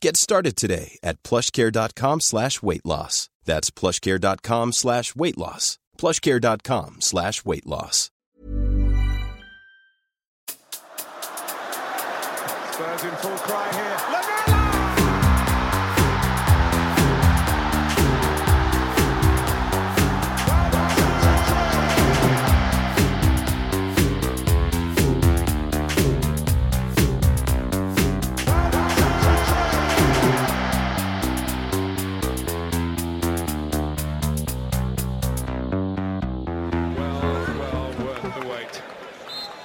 Get started today at plushcare.com slash weight loss. That's plushcare.com slash weight loss. plushcare.com slash weight loss. Spurs in full cry here.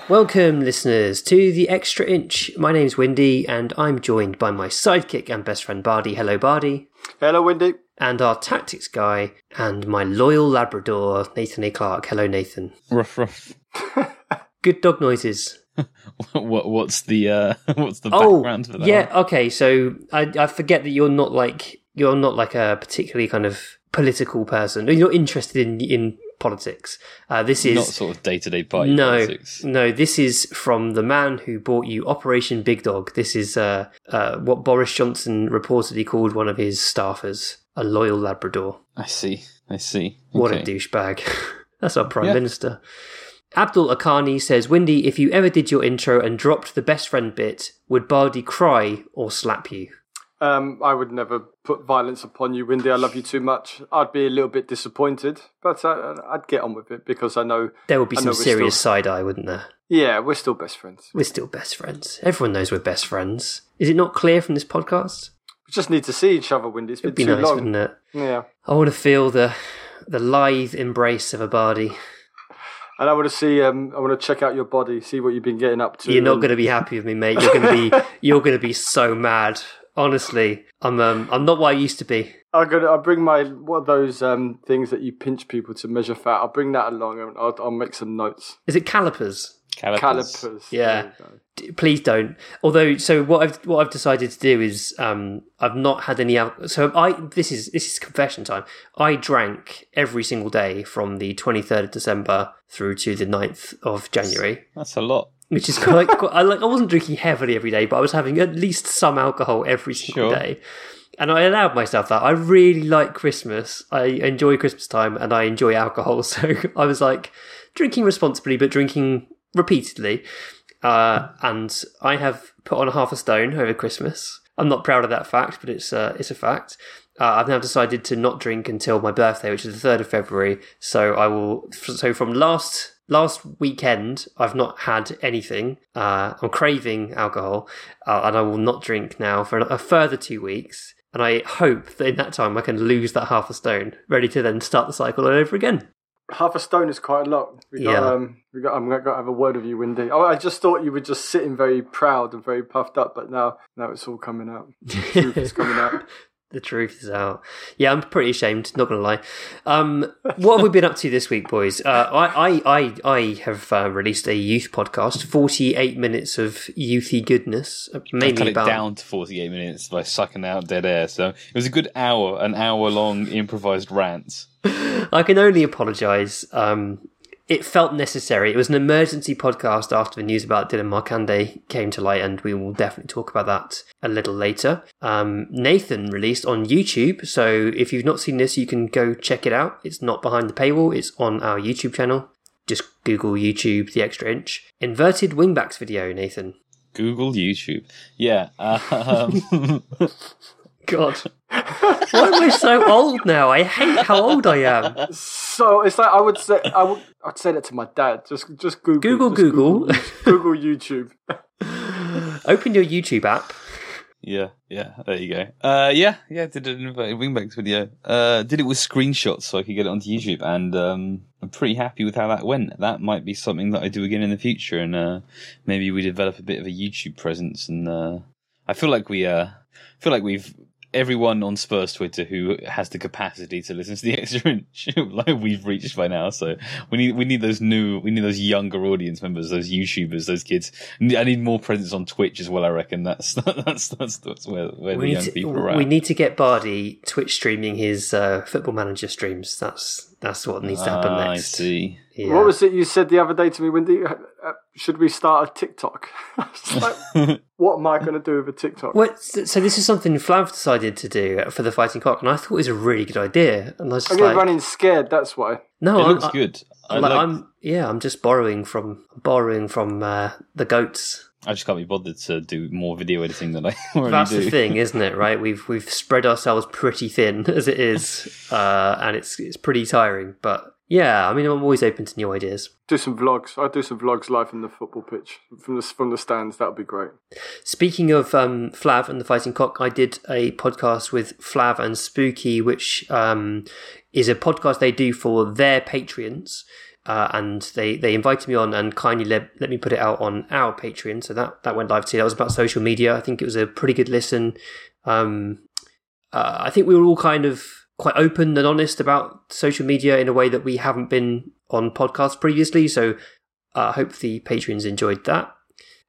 Welcome, listeners, to the Extra Inch. My name's Windy, and I'm joined by my sidekick and best friend Bardi. Hello, Bardi. Hello, Windy. And our tactics guy and my loyal Labrador, Nathan A. Clark. Hello, Nathan. Ruff, ruff. Good dog noises. what what's the uh what's the Oh, background for that? yeah. Okay, so I, I forget that you're not like you're not like a particularly kind of political person. You're not interested in in politics. Uh, this is not sort of day to day party no, politics. no. This is from the man who bought you Operation Big Dog. This is uh, uh, what Boris Johnson reportedly called one of his staffers a loyal Labrador. I see. I see. What a douchebag! That's our prime Yeah. minister. Abdul Akani says, "Windy, if you ever did your intro and dropped the best friend bit, would Bardi cry or slap you?" Um, I would never put violence upon you, Windy. I love you too much. I'd be a little bit disappointed, but I, I'd get on with it because I know. There would be I some serious still- side eye, wouldn't there? Yeah, we're still best friends. We're still best friends. Everyone knows we're best friends. Is it not clear from this podcast? We just need to see each other, Windy. It's been It'd be too nice, long. wouldn't it? Yeah, I want to feel the the lithe embrace of a body. and I want to see. Um, I want to check out your body, see what you've been getting up to. You're not and- going to be happy with me, mate. You're going to be you're going to be so mad. Honestly, I'm um, I'm not what I used to be. I'm gonna. I'll bring my what are those um things that you pinch people to measure fat. I'll bring that along and I'll, I'll make some notes. Is it calipers? Calipers. Calipers. Yeah. There you go. D- Please don't. Although, so what I've what I've decided to do is um, I've not had any. Al- so I this is this is confession time. I drank every single day from the 23rd of December through to the 9th of January. That's a lot. Which is quite, quite I like I wasn't drinking heavily every day, but I was having at least some alcohol every single Sure. day. And I allowed myself that. I really like Christmas. I enjoy Christmas time and I enjoy alcohol. So I was like drinking responsibly, but drinking repeatedly. Uh, and I have put on half a stone over Christmas. I'm not proud of that fact, but it's uh, it's a fact. Uh, I've now decided to not drink until my birthday, which is the third of February. So I will. So from last last weekend, I've not had anything. Uh, I'm craving alcohol, uh, and I will not drink now for a further two weeks. And I hope that in that time I can lose that half a stone, ready to then start the cycle all over again. Half a stone is quite a lot. We got, Yeah. um, we got. I'm going to have a word with you, Windy. Oh, I just thought you were just sitting very proud and very puffed up, but now, now it's all coming out. The truth is coming out. The truth is out. Yeah, I'm pretty ashamed. Not gonna lie. Um, what have we been up to this week, boys? Uh, I, I, I, I have uh, released a youth podcast, 48 minutes of youthy goodness, uh, I cut it down to 48 minutes by sucking out dead air. So it was a good hour, an hour long improvised rant. I can only apologise. Um, it felt necessary. It was an emergency podcast after the news about Dilan Markanday came to light, and we will definitely talk about that a little later. Um, Nathan released on YouTube, so if you've not seen this, you can go check it out. It's not behind the paywall, it's on our YouTube channel. Just Google YouTube The Extra Inch. Inverted wingbacks video, Nathan. Google YouTube. Yeah. Um, God. Why am I so old now? I hate how old I am. So it's like I would say I would I'd say that to my dad. Just just Google Google, just Google. Google YouTube. Open your YouTube app. Yeah, yeah, there you go. Uh, yeah, yeah, did an inverted wingbacks video. Uh, did it with screenshots so I could get it onto YouTube, and um, I'm pretty happy with how that went. That might be something that I do again in the future, and uh, maybe we develop a bit of a YouTube presence. And uh, I feel like we, uh, feel like we've everyone on Spurs Twitter who has the capacity to listen to the extra inch, like we've reached by now. So we need we need those new we need those younger audience members, those YouTubers, those kids. I need more presence on Twitch as well. I reckon that's that's that's, that's where where the young to, people are at. we need to get Bardi Twitch streaming his uh, football manager streams. That's that's what needs to happen Ah, I next. see. Yeah. What was it you said the other day to me, Windy? Uh, uh, should we start a TikTok? Like, what am I going to do with a TikTok? What, so this is something Flav decided to do for the Fighting Cock, and I thought it was a really good idea. And I was I just like, running scared. That's why. no, it I'm, looks I- good. I like, like. I'm yeah, I'm just borrowing from borrowing from uh, the goats. I just can't be bothered to do more video editing than I already That's do. the thing, isn't it? Right? We've we've spread ourselves pretty thin as it is, uh, and it's it's pretty tiring. But yeah, I mean, I'm always open to new ideas. Do some vlogs. I'd do some vlogs live from the football pitch, from the from the stands. That would be great. Speaking of um, Flav and the Fighting Cock, I did a podcast with Flav and Spooky, which um, is a podcast they do for their Patreons. Uh, and they, they invited me on and kindly let, let me put it out on our Patreon. So that, that went live too. That was about social media. I think it was a pretty good listen. Um, uh, I think we were all kind of quite open and honest about social media in a way that we haven't been on podcasts previously. So uh, I hope the patrons enjoyed that.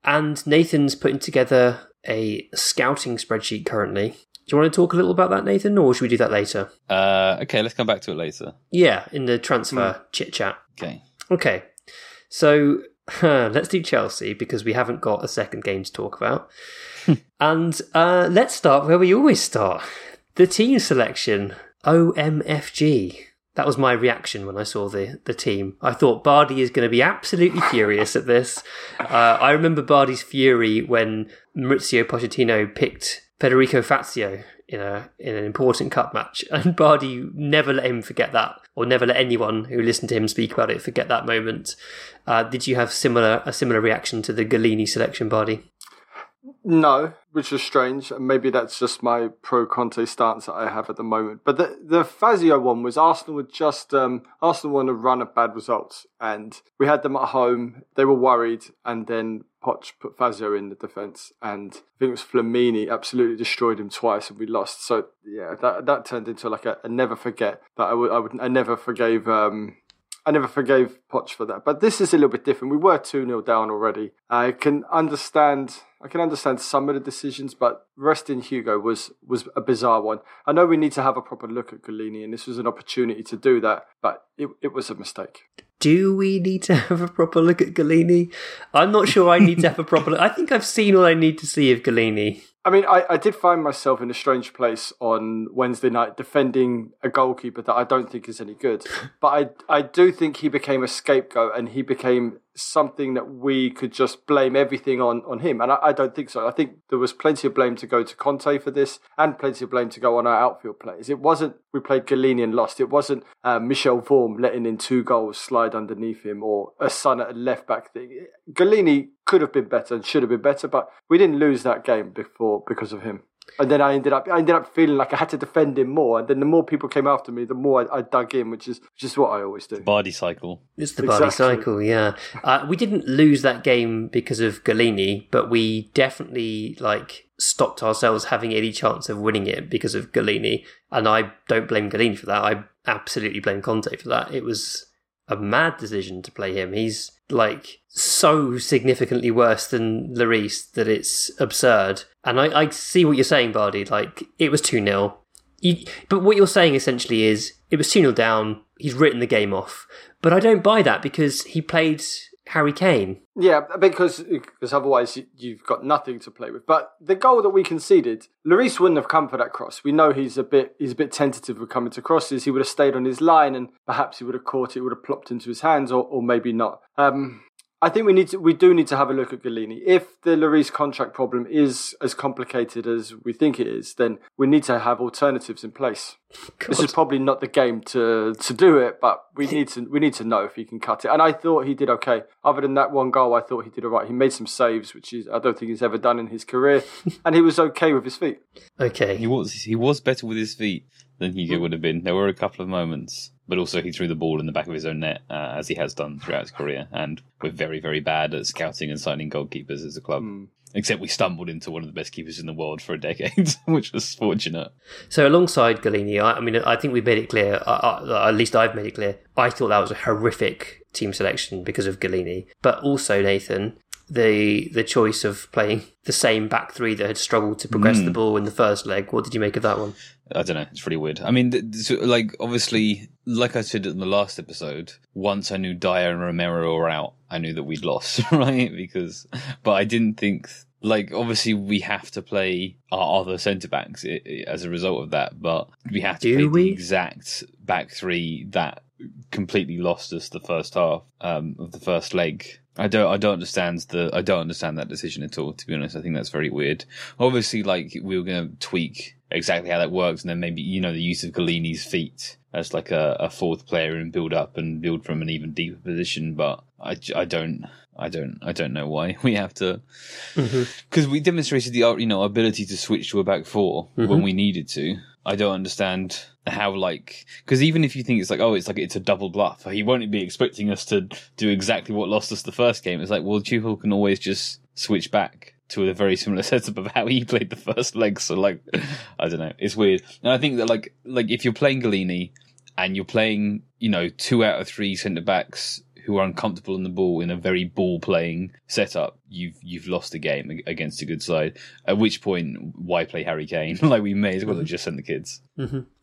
And Nathan's putting together a scouting spreadsheet currently. Do you want to talk a little about that, Nathan, or should we do that later? Uh, okay, let's come back to it later. Yeah, in the transfer chit chat. Okay. Okay, so let's do Chelsea because we haven't got a second game to talk about. and uh, let's start where we always start the team selection. OMFG. That was my reaction when I saw the, the team. I thought Bardi is going to be absolutely furious at this. Uh, I remember Bardi's fury when Mauricio Pochettino picked Federico Fazio in a in an important cup match, and Bardi never let him forget that, or never let anyone who listened to him speak about it forget that moment. Uh, did you have similar a similar reaction to the Gollini selection, Bardi? No, which is strange. and Maybe that's just my pro Conte stance that I have at the moment. But the the Fazio one was Arsenal were just um, Arsenal on a run of bad results, and we had them at home. They were worried, and then Poch put Fazio in the defence, and I think it was Flamini absolutely destroyed him twice, and we lost. So yeah, that that turned into like a, a never forget that I would I would I never forgave. Um, I never forgave Poch for that. But this is a little bit different. We were 2 0 down already. I can understand I can understand some of the decisions, but resting Hugo was was a bizarre one. I know we need to have a proper look at Gollini, and this was an opportunity to do that, but it, it was a mistake. Do we need to have a proper look at Gollini? I'm not sure I need to have a proper look. I think I've seen all I need to see of Gollini. I mean, I, I did find myself in a strange place on Wednesday night defending a goalkeeper that I don't think is any good. But I, I do think he became a scapegoat and he became something that we could just blame everything on, on him. And I, I don't think so. I think there was plenty of blame to go to Conte for this and plenty of blame to go on our outfield players. It wasn't we played Gollini and lost. It wasn't uh, Michel Vorm letting in two goals slide underneath him or a son at a left back thing. Gollini could have been better and should have been better, but we didn't lose that game before because of him. And then I ended up, I ended up feeling like I had to defend him more. And then the more people came after me, the more I, I dug in, which is which is what I always do. Bardi cycle. It's the Bardi Exactly. cycle, yeah. Uh, we didn't lose that game because of Gollini, but we definitely like stopped ourselves having any chance of winning it because of Gollini. And I don't blame Gollini for that. I absolutely blame Conte for that. It was a mad decision to play him. He's like so significantly worse than Lloris that it's absurd. And I, I see what you're saying, Bardi. Like it was 2 0. But what you're saying essentially is it was 2 0 down. He's written the game off. But I don't buy that because he played Harry Kane. Yeah, because because otherwise you- you've got nothing to play with. But the goal that we conceded, Lloris wouldn't have come for that cross. We know he's a bit he's a bit tentative with coming to crosses. He would have stayed on his line, and perhaps he would have caught it, would have plopped into his hands, or, or maybe not. Um, I think we need to we do need to have a look at Gollini. If the Lloris contract problem is as complicated as we think it is, then we need to have alternatives in place. This is probably not the game to to do it, but we need to we need to know if he can cut it. And I thought he did okay. Other than that one goal, I thought he did all right. He made some saves, which is I don't think he's ever done in his career, and he was okay with his feet. Okay. He was he was better with his feet than Hugo hmm. would have been. There were a couple of moments, but also he threw the ball in the back of his own net, uh, as he has done throughout his career. And we're very, very bad at scouting and signing goalkeepers as a club. Except we stumbled into one of the best keepers in the world for a decade, which was fortunate. So alongside Gollini, I, I mean, I think we made it clear. Uh, uh, at least I've made it clear. I thought that was a horrific team selection because of Gollini, but also Nathan. The the choice of playing the same back three that had struggled to progress the ball in the first leg. What did you make of that one? I don't know. It's pretty weird. I mean, th- th- like obviously, like I said in the last episode, once I knew Dier and Romero were out, I knew that we'd lost, right? Because, but I didn't think like obviously we have to play our other centre backs as a result of that, but we have to Do play we? the exact back three that completely lost us the first half um, of the first leg. I don't, I don't understand the, I don't understand that decision at all. To be honest, I think that's very weird. Obviously, like we were going to tweak exactly how that works, and then maybe you know the use of Gollini's feet as like a, a fourth player and build up and build from an even deeper position. But I, I don't, I don't, I don't know why we have to mm-hmm. because we demonstrated the you know ability to switch to a back 4 when mm-hmm. we needed to. I don't understand how like because even if you think it's like oh it's like it's a double bluff, he won't be expecting us to do exactly what lost us the first game. It's like well Tuchel can always just switch back to a very similar setup of how he played the first leg. So like I don't know, it's weird. And I think that like like if you're playing Gollini and you're playing you know two out of three centre backs who are uncomfortable on the ball in a very ball playing setup, you've you've lost the game against a good side. At which point, why play Harry Kane? like we may as well have just sent the kids.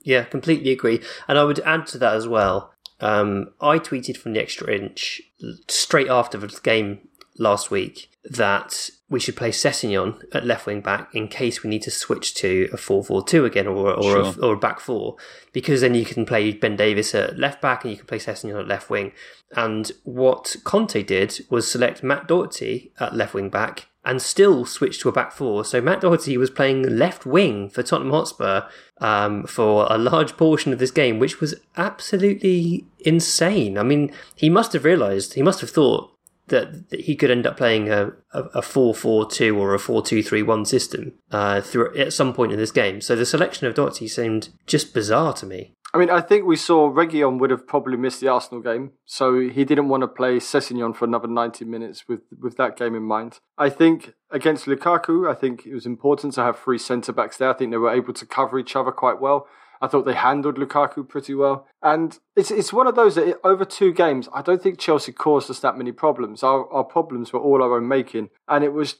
Yeah, completely agree. And I would add to that as well. Um, I tweeted from the extra inch straight after the game last week that we should play Sessegnon at left wing back in case we need to switch to a 4 4 2 again or, or, a, or a back four, because then you can play Ben Davies at left back and you can play Sessegnon at left wing. And what Conte did was select Matt Doherty at left wing back and still switch to a back four. So Matt Doherty was playing left wing for Tottenham Hotspur um, for a large portion of this game, which was absolutely insane. I mean, he must have realised, he must have thought that, that he could end up playing a, a, a 4-4-2 or a 4-2-3-1 system uh, through at some point in this game. So the selection of Doherty seemed just bizarre to me. I mean, I think we saw Reguilon would have probably missed the Arsenal game, so he didn't want to play Sessegnon for another 90 minutes with, with that game in mind. I think against Lukaku, I think it was important to have three centre backs there. I think they were able to cover each other quite well. I thought they handled Lukaku pretty well. And it's it's one of those that it, over two games, I don't think Chelsea caused us that many problems. Our, our problems were all our own making. And it was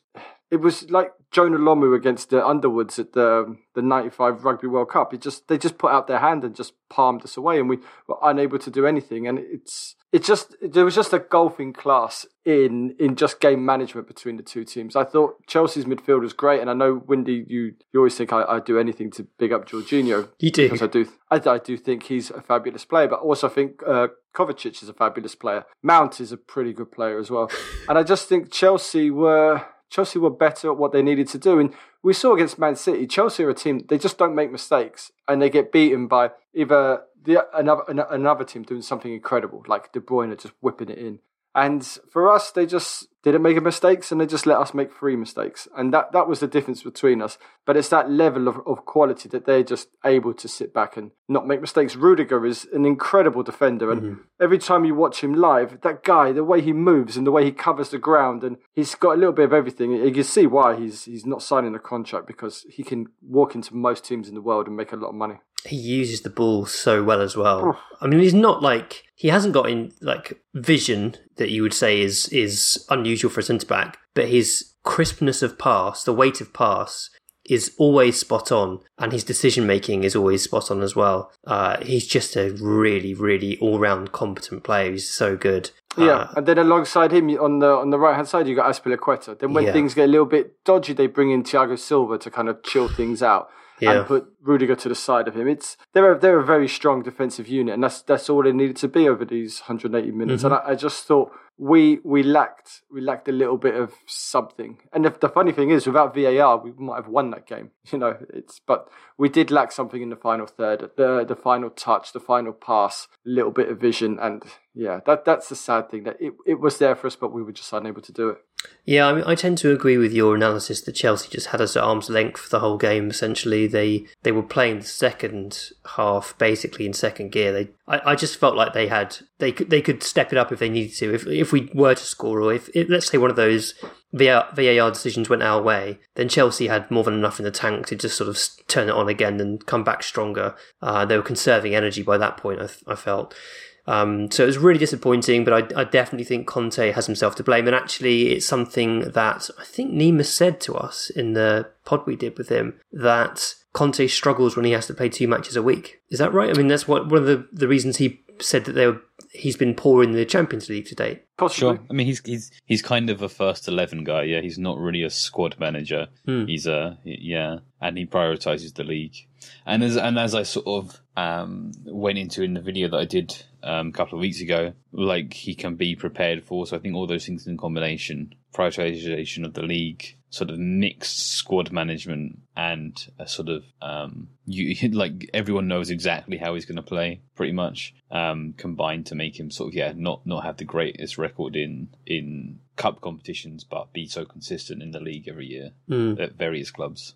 it was like Jonah Lomu against the Underwoods at the the '95 Rugby World Cup. It just they just put out their hand and just palmed us away, and we were unable to do anything. And it's it just there was just a golfing class in in just game management between the two teams. I thought Chelsea's midfield was great, and I know Windy, you you always think I, I do anything to big up Jorginho. You do. because I do I, I do think he's a fabulous player, but also I think uh, Kovacic is a fabulous player. Mount is a pretty good player as well, and I just think Chelsea were Chelsea were better at what they needed to do. And we saw against Man City, Chelsea are a team they just don't make mistakes, and they get beaten by either the another another team doing something incredible, like De Bruyne just whipping it in. And for us, they just didn't make mistakes, and they just let us make three mistakes, and that that was the difference between us. But it's that level of, of quality that they're just able to sit back and not make mistakes. Rudiger is an incredible defender, and mm-hmm. every time you watch him live, that guy, the way he moves and the way he covers the ground, and he's got a little bit of everything. You can see why he's he's not signing a contract because he can walk into most teams in the world and make a lot of money. he uses the ball so well as well. Oh. I mean, he's not like he hasn't got in like vision that you would say is is unusual for a centre back, but his crispness of pass, the weight of pass, is always spot on, and his decision making is always spot on as well. Uh, he's just a really, really all round competent player. He's so good. Yeah, Uh, and then alongside him on the on the right hand side, you got Azpilicueta. Then when Yeah. things get a little bit dodgy, they bring in Thiago Silva to kind of chill things out Yeah. and put Rudiger to the side of him. It's they're a, they're a very strong defensive unit, and that's that's all they needed to be over these 180 minutes. Mm-hmm. And I, I just thought we we lacked we lacked a little bit of something. And the, the funny thing is, without VAR, we might have won that game. You know, it's but we did lack something in the final third, the the final touch, the final pass, a little bit of vision, and yeah, that that's the sad thing that it, it was there for us, but we were just unable to do it. Yeah, I mean, I tend to agree with your analysis that Chelsea just had us at arm's length for the whole game. Essentially, they they were playing the second half basically in second gear. They, I, I just felt like they had they could they could step it up if they needed to. If if we were to score, or if, let's say one of those VAR, VAR decisions went our way, then Chelsea had more than enough in the tank to just sort of turn it on again and come back stronger. Uh, they were conserving energy by that point. I, I felt. Um, so it was really disappointing, but I, I, definitely think Conte has himself to blame. And actually, it's something that I think Nima said to us in the pod we did with him that Conte struggles when he has to play two matches a week. Is that right? I mean, that's what one of the, the reasons he said that they were, he's been poor in the Champions League to date. Possibly. Sure. I mean, he's he's he's kind of a first eleven guy. Yeah, he's not really a squad manager. Hmm. He's a yeah, and he prioritizes the league. And as and as I sort of um, went into in the video that I did um, a couple of weeks ago, like he can be prepared for. So I think all those things in combination, prioritization of the league, sort of mixed squad management, and a sort of um, you like everyone knows exactly how he's going to play, pretty much um, combined to make him sort of yeah not not have the greatest record in in cup competitions, but be so consistent in the league every year Mm. at various clubs.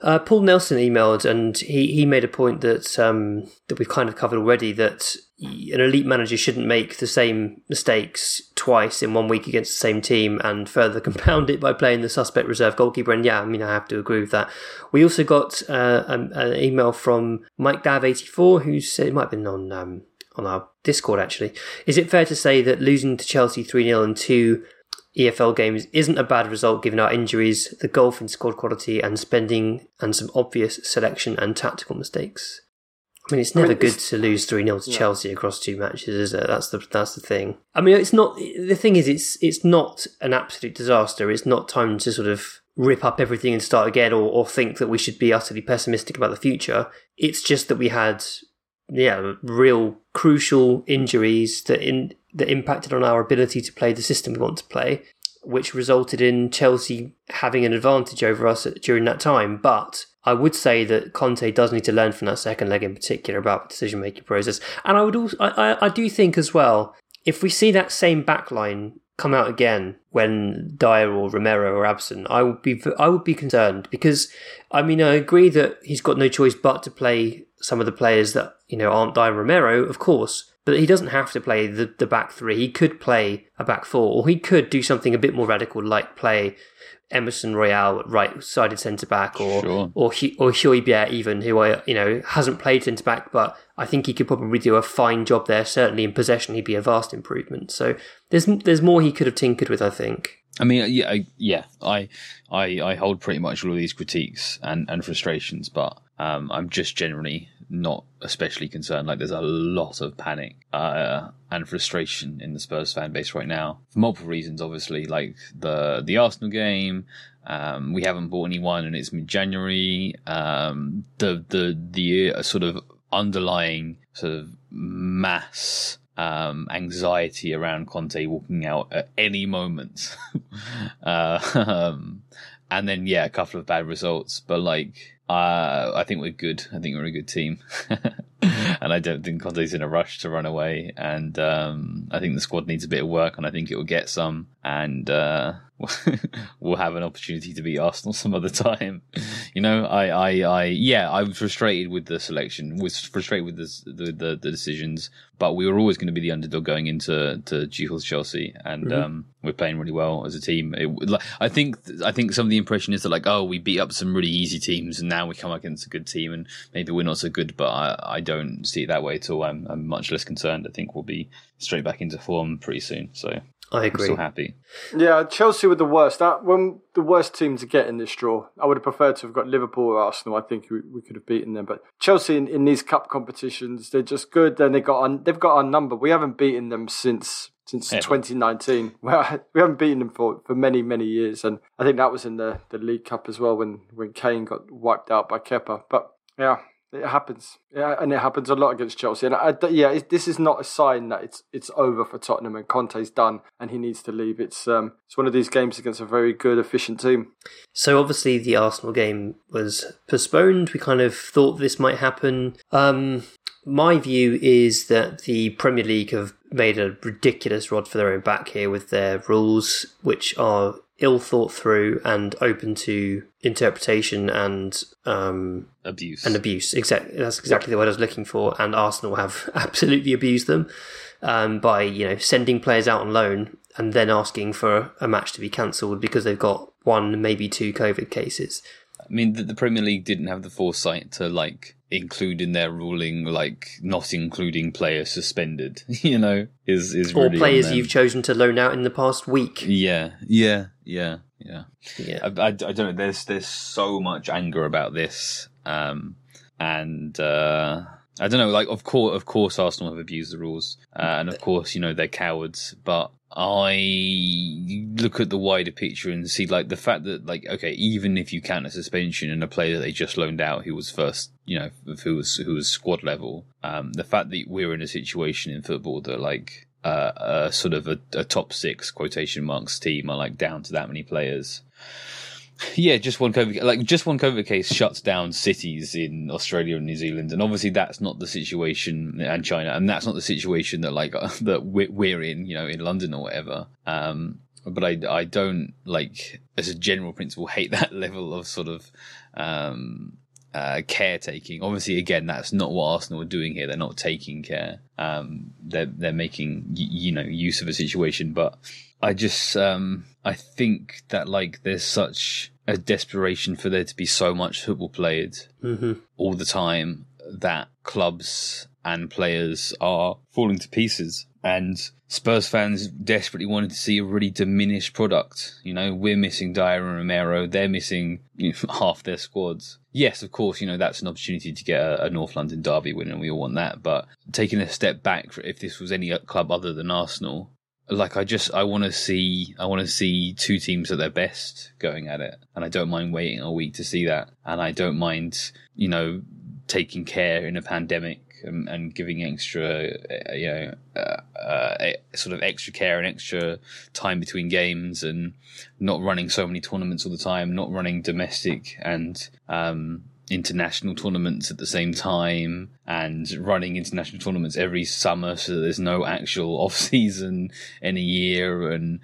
Uh, Paul Nelson emailed, and he, he made a point that um, that we've kind of covered already. That an elite manager shouldn't make the same mistakes twice in one week against the same team, and further compound it by playing the suspect reserve goalkeeper. And yeah, I mean, I have to agree with that. We also got uh, an, an email from Mike Dav eighty four, who said it might have been on um, on our Discord actually. Is it fair to say that losing to Chelsea three 0 and two EFL games isn't a bad result given our injuries, the golf in squad quality, and spending and some obvious selection and tactical mistakes. I mean, it's I mean, never good it's- to lose three 0 to Yeah. Chelsea across two matches, is it? That's the that's the thing. I mean, it's not the thing is it's it's not an absolute disaster. It's not time to sort of rip up everything and start again, or, or think that we should be utterly pessimistic about the future. It's just that we had yeah real crucial injuries that in that impacted on our ability to play the system we want to play which resulted in Chelsea having an advantage over us during that time. But I would say that Conte does need to learn from that second leg in particular about decision making process. And I would also, I, I, I do think as well, if we see that same backline come out again when Dier or Romero are absent, I would be I would be concerned because I mean I agree that he's got no choice but to play some of the players that you know aren't Dier Romero, of course. But he doesn't have to play the, the back three. He could play a back four, or he could do something a bit more radical, like play Emerson Royal at right sided centre back, or Sure. or or even, who I you know hasn't played centre back, but I think he could probably do a fine job there. Certainly in possession, he'd be a vast improvement. So there's there's more he could have tinkered with. I think. I mean, yeah, I, yeah, I, I, I hold pretty much all of these critiques and, and frustrations, but um, I'm just generally not especially concerned. Like, there's a lot of panic uh, and frustration in the Spurs fan base right now for multiple reasons. Obviously, like the the Arsenal game, um, we haven't bought anyone, and it's mid January. Um, the the the uh, sort of underlying sort of mass um, anxiety around Conte walking out at any moment. uh, um, and then, yeah, a couple of bad results, but like, uh, I think we're good. I think we're a good team. and I don't think Conte's in a rush to run away. And um, I think the squad needs a bit of work, and I think it will get some. And uh, we'll have an opportunity to beat Arsenal some other time. You know, I, I, I, yeah, I was frustrated with the selection, was frustrated with the the, the, the decisions, but we were always going to be the underdog going into to Tuchel's Chelsea, and um, we're playing really well as a team. It, like, I think, I think some of the impression is that like, oh, we beat up some really easy teams, and now we come against a good team, and maybe we're not so good, but I, I don't see it that way at all. I'm, I'm much less concerned. I think we'll be straight back into form pretty soon. So I I'm agree. still happy. Yeah, Chelsea were the worst. That when the worst team to get in this draw. I would have preferred to have got Liverpool or Arsenal. I think we, we could have beaten them. But Chelsea in, in these cup competitions, they're just good. Then they got on, they've got our number. We haven't beaten them since since Ever. 2019. Well, we haven't beaten them for, for many many years, and I think that was in the, the League Cup as well when when Kane got wiped out by Kepa. But yeah, It happens, yeah, and it happens a lot against Chelsea. And I, yeah, it, this is not a sign that it's it's over for Tottenham and Conte's done and he needs to leave. It's um, it's one of these games against a very good, efficient team. So obviously the Arsenal game was postponed. We kind of thought this might happen. Um, my view is that the Premier League have made a ridiculous rod for their own back here with their rules, which are ill thought through and open to interpretation and um, Abuse. and abuse. Exactly, that's exactly the word I was looking for. And Arsenal have absolutely abused them um, by you know sending players out on loan and then asking for a match to be cancelled because they've got one, maybe two COVID cases. I mean, the, the Premier League didn't have the foresight to like include in their ruling, like not including players suspended. You know, is is Or really players you've chosen to loan out in the past week. Yeah, yeah, yeah, yeah. Yeah. I, I, I don't know. There's there's so much anger about this, um, and uh, I don't know. Like, of course, of course, Arsenal have abused the rules, uh, and of course, you know they're cowards. But I look at the wider picture and see like the fact that like okay, even if you count a suspension and a player that they just loaned out who was first, you know, who was who was squad level, um, the fact that we're in a situation in football that like uh, a sort of a, a top six quotation marks team are like down to that many players. Yeah, just one COVID, like just one COVID case shuts down cities in Australia and New Zealand, and obviously that's not the situation, and China, and that's not the situation that like that we're, in, you know, in London or whatever. Um, but I, I don't like as a general principle hate that level of sort of um, uh, caretaking. Obviously, again, that's not what Arsenal are doing here. They're not taking care. Um, they're they're making y- you know use of a situation, but I just um, I think that like there's such a desperation for there to be so much football played all the time that clubs and players are falling to pieces. And Spurs fans desperately wanted to see a really diminished product. You know, we're missing Dier and Romero. They're missing you know, half their squads. Yes, of course, you know, that's an opportunity to get a, a North London derby win and we all want that. But taking a step back, if this was any club other than Arsenal, like I just I want to see I want to see two teams at their best going at it, and I don't mind waiting a week to see that, and I don't mind you know taking care in a pandemic and, and giving extra uh, you know uh, uh, sort of extra care and extra time between games, and not running so many tournaments all the time, not running domestic and um, international tournaments at the same time and running international tournaments every summer so there's no actual off season in a year and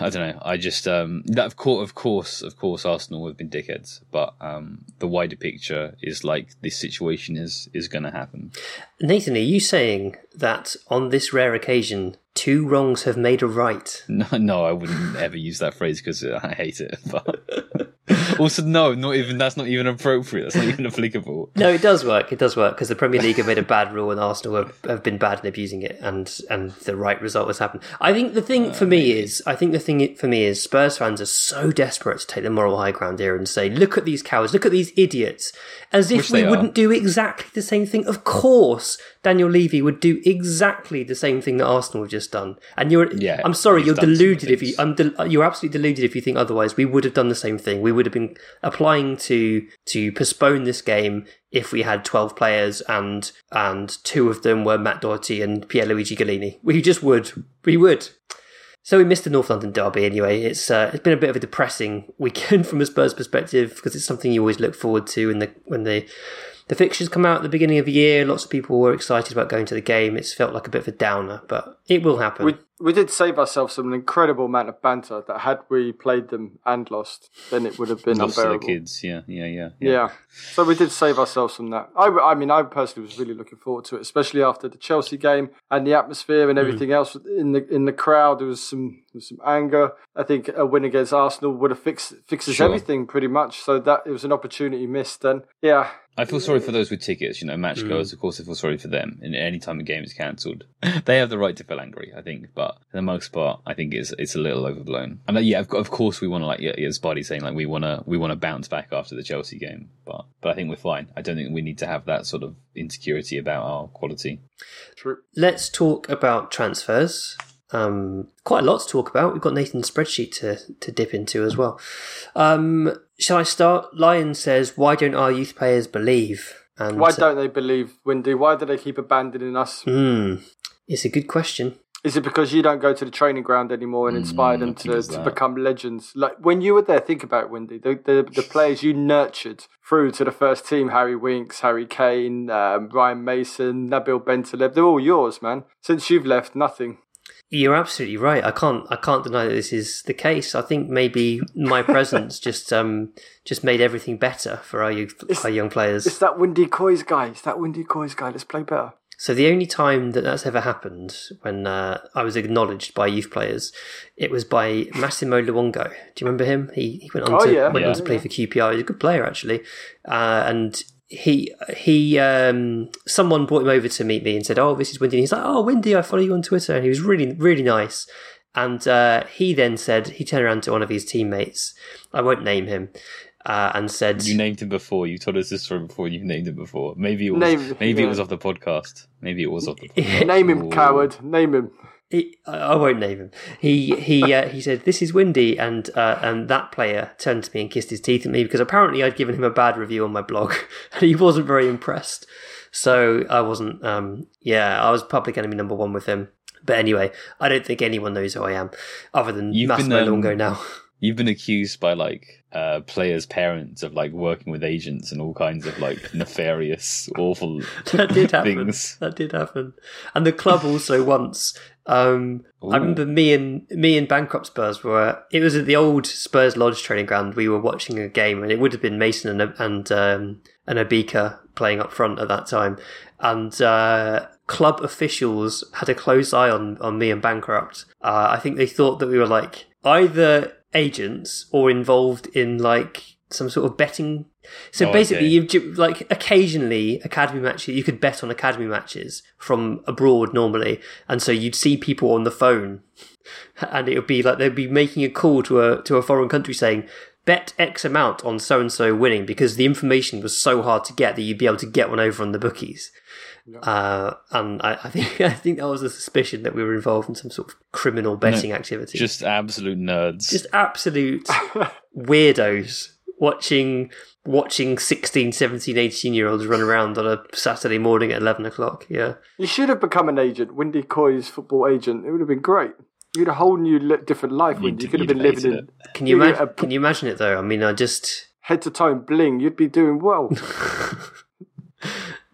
I don't know. I just um that of course of course of course Arsenal have been dickheads, but um the wider picture is like this situation is is going to happen. Nathan, are you saying that on this rare occasion, two wrongs have made a right? No, no, I wouldn't ever use that phrase because I hate it. But also, no, not even that's not even appropriate. That's not even applicable. No, it does work. It does work because the Premier League have made a bad rule and Arsenal have, have been bad in abusing it, and and the right result has happened. I think the thing for uh, me is, I think the thing for me is, Spurs fans are so desperate to take the moral high ground here and say, "Look at these cowards! Look at these idiots!" As if Which we are. wouldn't do exactly the same thing. Of course, Daniel Levy would do exactly the same thing that Arsenal have just done. And you're, Yeah, I'm sorry, you're deluded if you, del- you're absolutely deluded if you think otherwise. We would have done the same thing. We would have been applying to to postpone this game if we had 12 players and and two of them were Matt Doherty and Pierluigi Gollini. We just would. We would. So we missed the North London derby anyway. It's uh, it's been a bit of a depressing weekend from a Spurs perspective because it's something you always look forward to when the when the the fixtures come out at the beginning of the year. Lots of people were excited about going to the game. It's felt like a bit of a downer, but it will happen. We did save ourselves an incredible amount of banter that had we played them and lost, then it would have been Lost to the kids, yeah, yeah, yeah, Yeah. So we did save ourselves from that. I, I mean, I personally was really looking forward to it, especially after the Chelsea game and the atmosphere and everything else in the in the crowd. There was some there was some anger. I think a win against Arsenal would have fixed fixes Sure. everything pretty much. So that it was an opportunity missed. And yeah, I feel sorry for those with tickets, you know, match Mm. Of course, I feel sorry for them. And any time a game is cancelled, they have the right to feel angry, I think. But for the most part, I think it's it's a little overblown. And uh, yeah, of, of course, we want to like yeah, yeah, as Buddy saying like we want to we want to bounce back after the Chelsea game. But but I think we're fine. I don't think we need to have that sort of insecurity about our quality. true. Let's talk about transfers. Um, quite a lot to talk about. We've got Nathan's spreadsheet to, to dip into as well. Um, shall I start? Lion says, Why don't our youth players believe? And Why don't they believe Windy? Why do they keep abandoning us? Hmm, it's a good question. Is it because you don't go to the training ground anymore and inspire Mm, them to, to become legends? Like when you were there, think about it, Windy. The, the the players you nurtured through to the first team: Harry Winks, Harry Kane, um, Ryan Mason, Nabil Bentaleb. They're all yours, man. Since you've left, nothing. You're absolutely right. I can't I can't deny that this is the case. I think maybe my presence just um just made everything better for our youth, our young players. It's that Windy Coys guy. It's that Windy Coys guy. Let's play better. So the only time that that's ever happened when uh, I was acknowledged by youth players, it was by Massimo Luongo. Do you remember him? He, he went on Oh, to yeah. went on to play for QPR. He's a good player actually, uh, and he he um, someone brought him over to meet me and said, "Oh, this is Windy." And he's like, "Oh, Windy, I follow you on Twitter," and he was really really nice. And uh, he then said he turned around to one of his teammates. I won't name him. Uh, and said, You named him before. You told us this story before. You've named him before. Maybe it was. Name- maybe yeah. it was off the podcast. Maybe it was off the podcast. Name him, Ooh. coward. Name him. He, I I won't name him. He he uh, he said, "This is Windy," and uh, and that player turned to me and kissed his teeth at me because apparently I'd given him a bad review on my blog, and he wasn't very impressed. So I wasn't. Um, yeah, I was public enemy number one with him. But anyway, I don't think anyone knows who I am, other than You've been, Massimo um, Luongo now. You've been accused by like uh, players' parents of like working with agents and all kinds of like nefarious, awful that did happen. things. That did happen. And the club also once. Um, I remember me and me and Bankrupt Spurs were. It was at the old Spurs Lodge training ground. We were watching a game, and it would have been Mason and and um, and Obika playing up front at that time. And uh, club officials had a close eye on on me and Bankrupt. Uh, I think they thought that we were like either agents or involved in like some sort of betting. So Oh, basically, okay. you've like occasionally academy matches. You could bet on academy matches from abroad normally, and so you'd see people on the phone, and it would be like they'd be making a call to a to a foreign country saying. Bet X amount on so and so winning because the information was so hard to get that you'd be able to get one over on the bookies. Uh, and I, I think I think that was a suspicion that we were involved in some sort of criminal betting activity. Just absolute nerds. just absolute weirdos watching watching 16 17 18 year olds run around on a saturday morning at 11 o'clock yeah You should have become an agent, Windy Coy's football agent. It would have been great. You had a whole new li- different life, Windy. You could have been living hated in can you You'd imagine a can you imagine it though i mean i just head to toe and bling. You'd be doing well.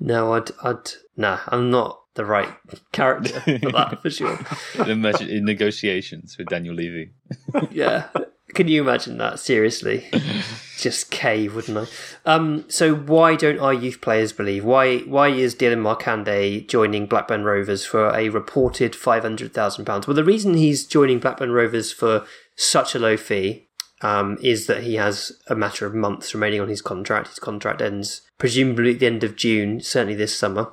no i'd i'd nah i'm not the right character for that for sure Imagine in negotiations with Daniel Levy. yeah. Can you imagine that? Seriously. Just cave, wouldn't I? Um, so why don't our youth players believe? Why why is Dilan Markanday joining Blackburn Rovers for a reported five hundred thousand pounds? Well the reason he's joining Blackburn Rovers for such a low fee um, is that he has a matter of months remaining on his contract. His contract ends presumably at the end of June, certainly this summer.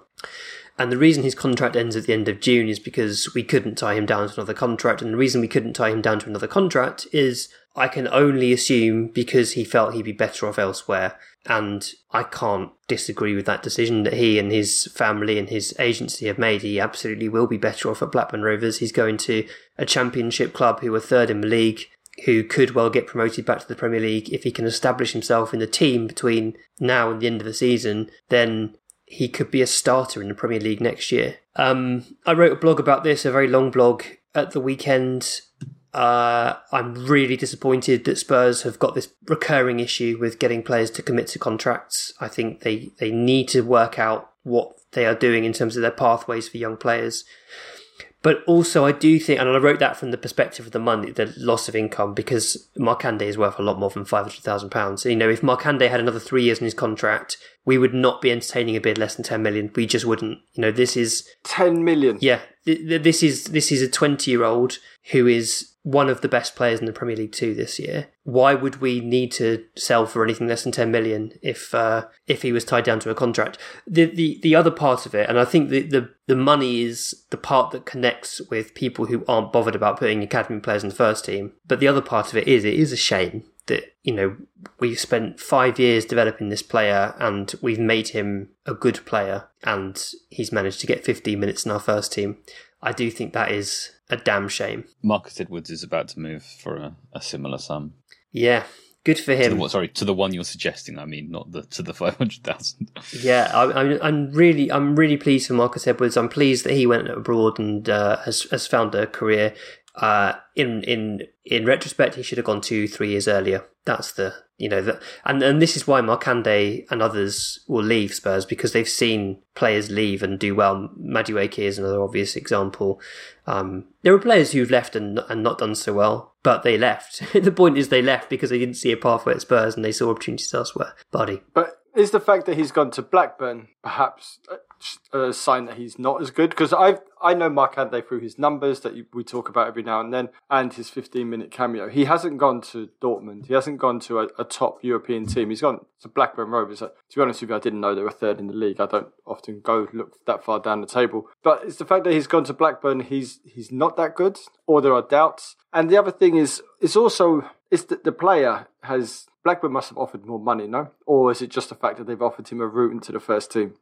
And the reason his contract ends at the end of June is because we couldn't tie him down to another contract. And the reason we couldn't tie him down to another contract is I can only assume because he felt he'd be better off elsewhere. And I can't disagree with that decision that he and his family and his agency have made. He absolutely will be better off at Blackburn Rovers. He's going to a championship club who are third in the league, who could well get promoted back to the Premier League. If he can establish himself in the team between now and the end of the season, then he could be a starter in the Premier League next year. Um, I wrote a blog about this, a very long blog at the weekend. Uh, I'm really disappointed that Spurs have got this recurring issue with getting players to commit to contracts. I think they, they need to work out what they are doing in terms of their pathways for young players. But also, I do think, and I wrote that from the perspective of the money, the loss of income, because Markanday is worth a lot more than five hundred thousand pounds. You know, if Markanday had another three years in his contract, we would not be entertaining a bid less than ten million. We just wouldn't. You know, this is Ten million. yeah, th- th- this is this is a twenty-year-old who is one of the best players in the Premier League two this year. Why would we need to sell for anything less than ten million if uh, if he was tied down to a contract? The the the other part of it, and I think the, the the money is the part that connects with people who aren't bothered about putting academy players in the first team. But the other part of it is it is a shame that you know we've spent five years developing this player and we've made him a good player and he's managed to get 15 minutes in our first team. I do think that is a damn shame. Marcus Edwards is about to move for a, a similar sum. Yeah, Good for To the, him. sorry, to the one you're suggesting. I mean, not the to the five hundred thousand. Yeah, I, I'm, I'm really, I'm really pleased for Marcus Edwards. I'm pleased that he went abroad and uh, has has found a career. Uh, in in in retrospect, he should have gone two, three years earlier. That's the you know that, and and this is why Markanday and others will leave Spurs because they've seen players leave and do well. Madueke is another obvious example. Um, there were players who've left and and not done so well, but they left. the point is they left because they didn't see a pathway at Spurs and they saw opportunities elsewhere. Buddy. But is the fact that he's gone to Blackburn perhaps a, sign that he's not as good? Because I I know Markanday through his numbers that we talk about every now and then, and his 15 minute cameo. He hasn't gone to Dortmund. He hasn't gone to a, a top European team. He's gone to Blackburn Rovers. To be honest with you, I didn't know they were third in the league. I don't often go look that far down the table. But it's the fact that he's gone to Blackburn. He's he's not that good, or there are doubts. And the other thing is, it's also it's that the player has Blackburn must have offered more money, no? Or is it just the fact that they've offered him a route into the first team?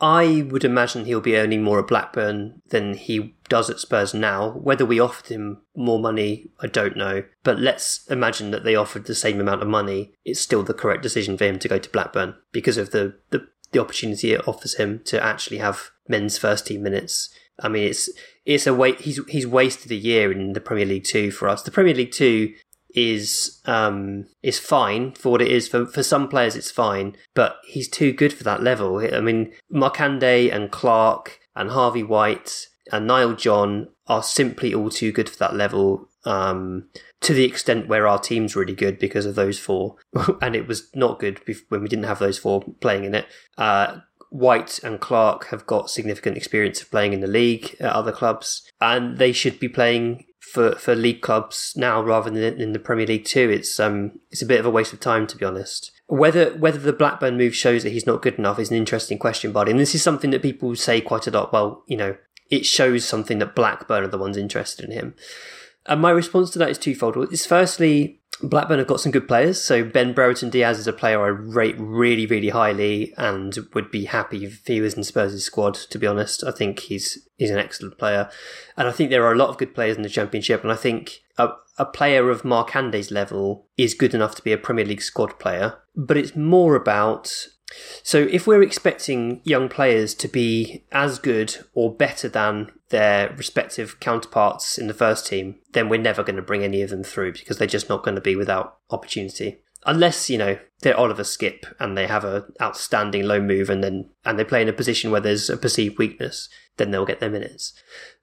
I would imagine he'll be earning more at Blackburn than he does at Spurs now. Whether we offered him more money, I don't know. But let's imagine that they offered the same amount of money. It's still the correct decision for him to go to Blackburn because of the, the, the opportunity it offers him to actually have men's first team minutes. I mean, it's it's a wait. He's he's wasted a year in the Premier League two for us. The Premier League two is um is fine. For what it is for for some players it's fine but he's too good for that level. I mean Markanday and Clarke and harvey white and Nile John are simply all too good for that level um to the extent where our team's really good because of those four. And it was not good when we didn't have those four playing in it. Uh White and Clarke have got significant experience of playing in the league at other clubs, and they should be playing for, for league clubs now rather than in the Premier League too. It's um it's a bit of a waste of time to be honest. Whether whether the Blackburn move shows that he's not good enough is an interesting question, buddy. And this is something that people say quite a lot. Well, you know, it shows something that Blackburn are the ones interested in him. And my response to that is twofold. It's firstly, Blackburn have got some good players. So Ben Brereton Diaz is a player I rate really, really highly and would be happy if he was in Spurs' squad, to be honest. I think he's he's an excellent player. And I think there are a lot of good players in the championship, and I think a, a player of Markanday's level is good enough to be a Premier League squad player. But it's more about so if we're expecting young players to be as good or better than their respective counterparts in the first team, then we're never going to bring any of them through because they're just not going to be without opportunity. Unless, you know, they're Oliver Skipp and they have a outstanding low move and then and they play in a position where there's a perceived weakness, then they'll get their minutes.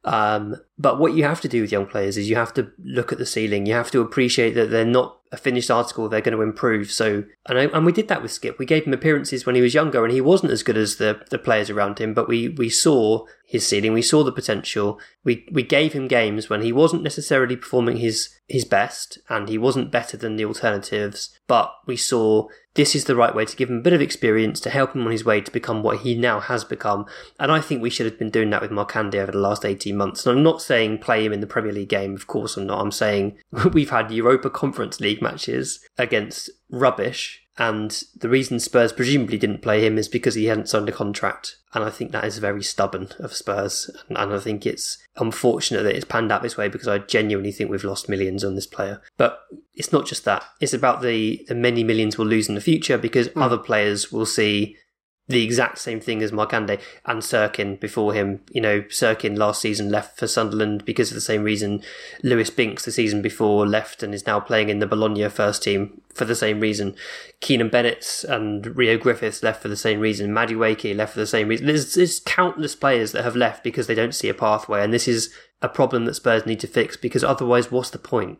Um, but what you have to do with young players is you have to look at the ceiling. You have to appreciate that they're not a finished article. They're going to improve. So, and, I, and we did that with Skipp. We gave him appearances when he was younger, and he wasn't as good as the the players around him. But we we saw his ceiling. We saw the potential. We we gave him games when he wasn't necessarily performing his his best, and he wasn't better than the alternatives. But we saw this is the right way to give him a bit of experience to help him on his way to become what he now has become. And I think we should have been doing that with Markanday over the last 18 months. And I'm not saying play him in the Premier League game, of course I'm not. I'm saying we've had Europa Conference League matches against rubbish. And the reason Spurs presumably didn't play him is because he hadn't signed a contract. And I think that is very stubborn of Spurs. And, and I think it's unfortunate that it's panned out this way because I genuinely think we've lost millions on this player. But it's not just that. It's about the, the many millions we'll lose in the future because hmm. other players will see the exact same thing as Markanday and Cirkin before him. You know, Cirkin last season left for Sunderland because of the same reason. Luis Binks the season before left and is now playing in the Bologna first team for the same reason. Keanan Bennetts and Reo Griffiths left for the same reason. Madueke left for the same reason. There's, there's countless players that have left because they don't see a pathway, and this is a problem that Spurs need to fix because otherwise, what's the point?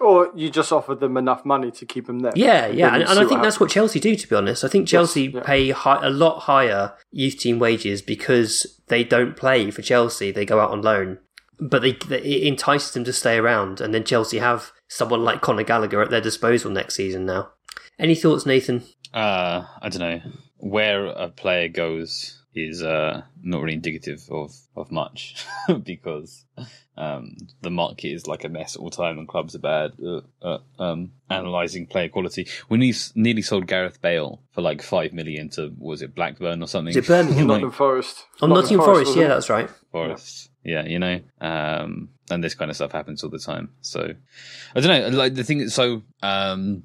Or you just offered them enough money to keep them there. Yeah, yeah, and, and I think that's what. Chelsea do. To be honest, I think Chelsea yeah. pay high, a lot higher youth team wages because they don't play for Chelsea; they go out on loan. But they, they it entices them to stay around, and then Chelsea have someone like Conor Gallagher at their disposal next season. Now, any thoughts, Nathan? Uh, I don't know where a player goes is uh, not really indicative of of much because um, the market is like a mess all the time and clubs are bad uh, uh, um, analyzing player quality. We nearly, nearly sold Gareth Bale for like five million to was it Blackburn or something? Is it Birmingham? Like, Nottingham Forest. On Nottingham Forest, wasn't yeah, that's right. Forest. Yeah, you know, um, and this kind of stuff happens all the time. So I don't know. Like the thing, is, so um,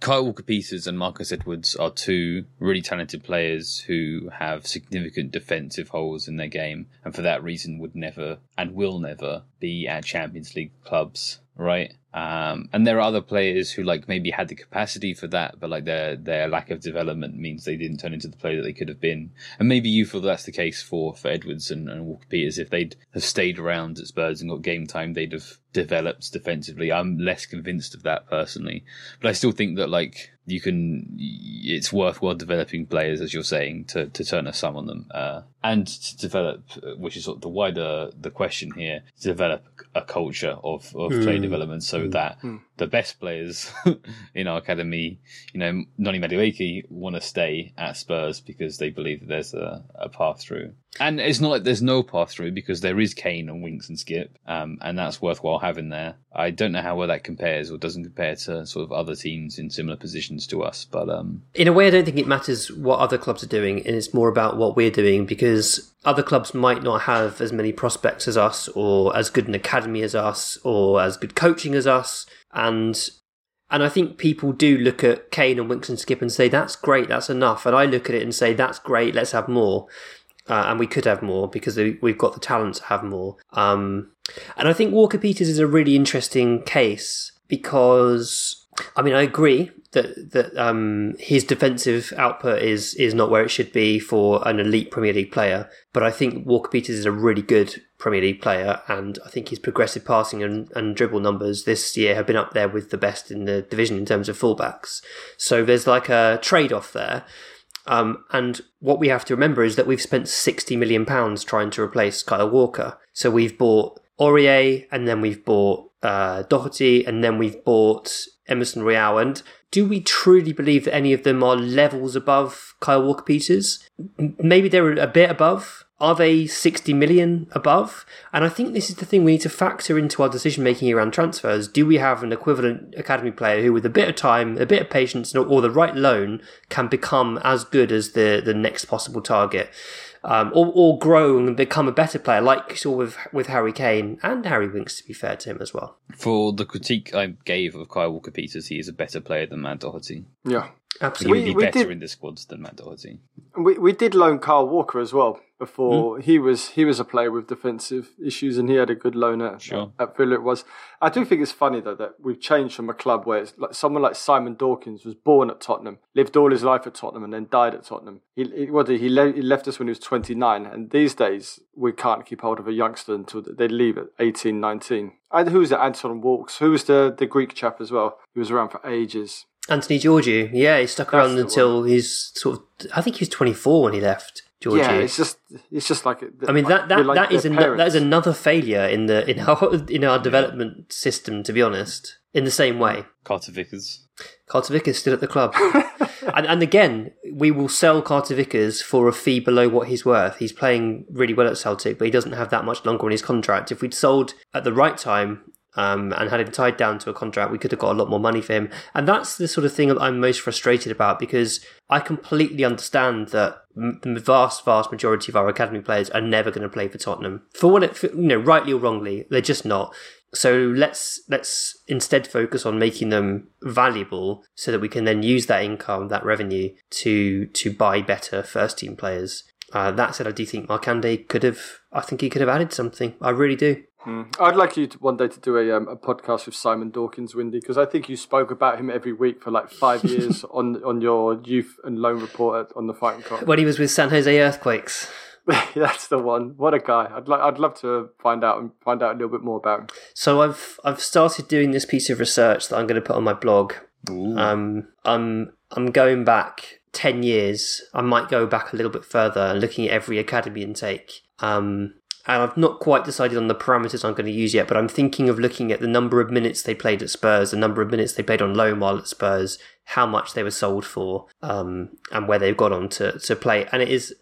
Kyle Walker Peters and Marcus Edwards are two really talented players who have significant defensive holes in their game, and for that reason would never and will never be at Champions League clubs, right? Um, and there are other players who like maybe had the capacity for that, but like their their lack of development means they didn't turn into the player that they could have been. And maybe you feel that's the case for for Edwards and, and Walker Peters. If they'd have stayed around at Spurs and got game time, they'd have developed defensively. I'm less convinced of that personally, but I still think that like you can, it's worthwhile developing players, as you're saying, to, to turn a sum on them, uh, and to develop, uh, which is sort of the wider the question here, to develop a culture of, of hmm. play development so hmm. that hmm. The best players in our academy, you know, Noni Madueke, want to stay at Spurs because they believe that there's a, a path through. And it's not like there's no path through because there is Kane and Winks and Skipp, um, and that's worthwhile having there. I don't know how well that compares or doesn't compare to sort of other teams in similar positions to us, but um, in a way, I don't think it matters what other clubs are doing, and it's more about what we're doing because other clubs might not have as many prospects as us, or as good an academy as us, or as good coaching as us, and and I think people do look at Kane and Winks and Skipp and say that's great, that's enough, and I look at it and say that's great, let's have more. Uh, and we could have more because we've got the talent to have more. Um, and I think Walker Peters is a really interesting case because, I mean, I agree that that um, his defensive output is is not where it should be for an elite Premier League player. But I think Walker Peters is a really good Premier League player, and I think his progressive passing and, and dribble numbers this year have been up there with the best in the division in terms of fullbacks. So there's like a trade off there. Um, and what we have to remember is that we've spent sixty million pounds trying to replace Kyle Walker. So we've bought Aurier, and then we've bought uh, Doherty, and then we've bought Emerson Royal. And do we truly believe that any of them are levels above Kyle Walker Peters? Maybe they're a bit above. Are they 60 million above? And I think this is the thing we need to factor into our decision making around transfers. Do we have an equivalent academy player who, with a bit of time, a bit of patience, or the right loan, can become as good as the, the next possible target? Um, or, or grow and become a better player, like you saw with with Harry Kane and Harry Winks, to be fair to him as well. for the critique I gave of Kyle Walker Peters, he is a better player than Matt Doherty. Yeah. He Absolutely. would be We- we better did- in the squads than Matt Doherty. We we did loan Carl Walker as well before hmm? he was he was a player with defensive issues and he had a good loan at, Sure. at Villa. It was. I do think it's funny though that we've changed from a club where it's like someone like Simon Dawkins was born at Tottenham, lived all his life at Tottenham, and then died at Tottenham. He, he what did he, le- he left us when he was twenty nine, and these days we can't keep hold of a youngster until they leave at 18, 19. And who was it? Anton Walkes. Who was the the Greek chap as well? He was around for ages. Anthony Georgiou, yeah, he stuck That's around the until he's sort of. I think he was 24 when he left. Georgiou. Yeah, it's just it's just like I mean that that, like that is their an, that is another failure in the in our in our development system. To be honest, in the same way, Carter Vickers. Carter Vickers still at the club, and and again we will sell Carter Vickers for a fee below what he's worth. He's playing really well at Celtic, but he doesn't have that much longer on his contract. If we'd sold at the right time. Um, and had him tied down to a contract, we could have got a lot more money for him. And that's the sort of thing that I'm most frustrated about because I completely understand that the vast, vast majority of our academy players are never going to play for Tottenham for what it, for, you know, rightly or wrongly, they're just not. So let's let's instead focus on making them valuable, so that we can then use that income, that revenue, to to buy better first team players. Uh, that said, I do think Markanday could have. I think he could have added something. I really do. I'd like you to one day to do a um, a podcast with Simon Dawkins, Windy, because I think you spoke about him every week for like five years on on your youth and loan report at- on the Fighting Cock. When he was with San Jose Earthquakes. That's the one. What a guy! I'd like I'd love to find out and find out a little bit more about him. So I've I've started doing this piece of research that I'm going to put on my blog. Um, I'm I'm going back ten years. I might go back a little bit further looking at every academy intake. Um, and I've not quite decided on the parameters I'm going to use yet, but I'm thinking of looking at the number of minutes they played at Spurs, the number of minutes they played on loan while at Spurs, how much they were sold for, um, and where they've got on to, to play. And it is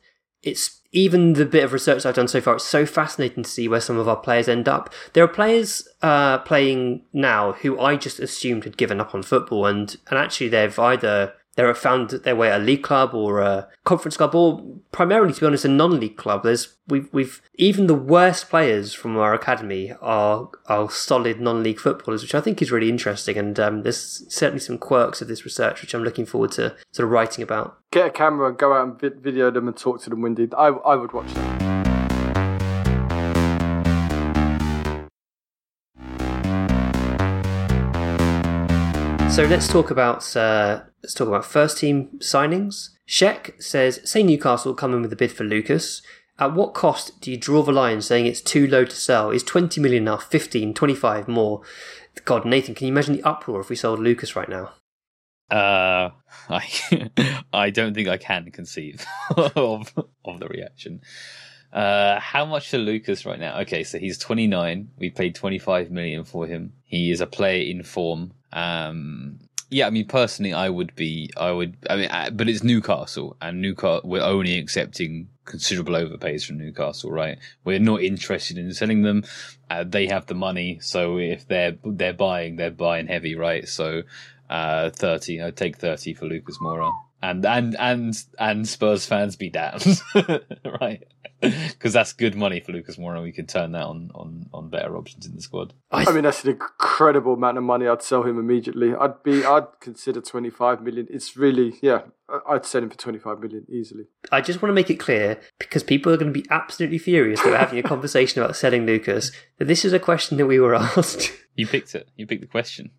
it's even the bit of research I've done so far. It's so fascinating to see where some of our players end up. There are players uh, playing now who I just assumed had given up on football, and and actually they've either they're found their way at a league club or a conference club, or primarily, to be honest, a non-league club. There's we've we've even the worst players from our academy are are solid non-league footballers, which I think is really interesting. And um, there's certainly some quirks of this research which I'm looking forward to sort of writing about. Get a camera go out and video them and talk to them, Windy. I, I would watch that. So let's talk about uh, let's talk about first team signings. Sheck says, say Newcastle come in with a bid for Lucas. At what cost do you draw the line saying it's too low to sell? Is 20 million enough? 15, 25 more? God, Nathan, can you imagine the uproar if we sold Lucas right now? Uh, I I don't think I can conceive of of the reaction. Uh, how much for Lucas right now? Okay, so he's 29. We paid 25 million for him. He is a player in form. Um, yeah, I mean, personally, I would be, I would, I mean, uh, but it's Newcastle, and Newcastle, we're only accepting considerable overpays from Newcastle, right? We're not interested in selling them. Uh, they have the money, so if they're they're buying, they're buying heavy, right? So, uh, thirty, I'd take thirty for Lucas Moura. And and and and Spurs fans be damned, right? Because that's good money for Lucas Moura. We could turn that on, on, on better options in the squad. I mean, that's an incredible amount of money. I'd sell him immediately. I'd be, I'd consider 25 million. It's really, yeah, I- I'd sell him for 25 million easily. I just want to make it clear because people are going to be absolutely furious that we're having a conversation about selling Lucas. That this is a question that we were asked. You picked it. You picked the question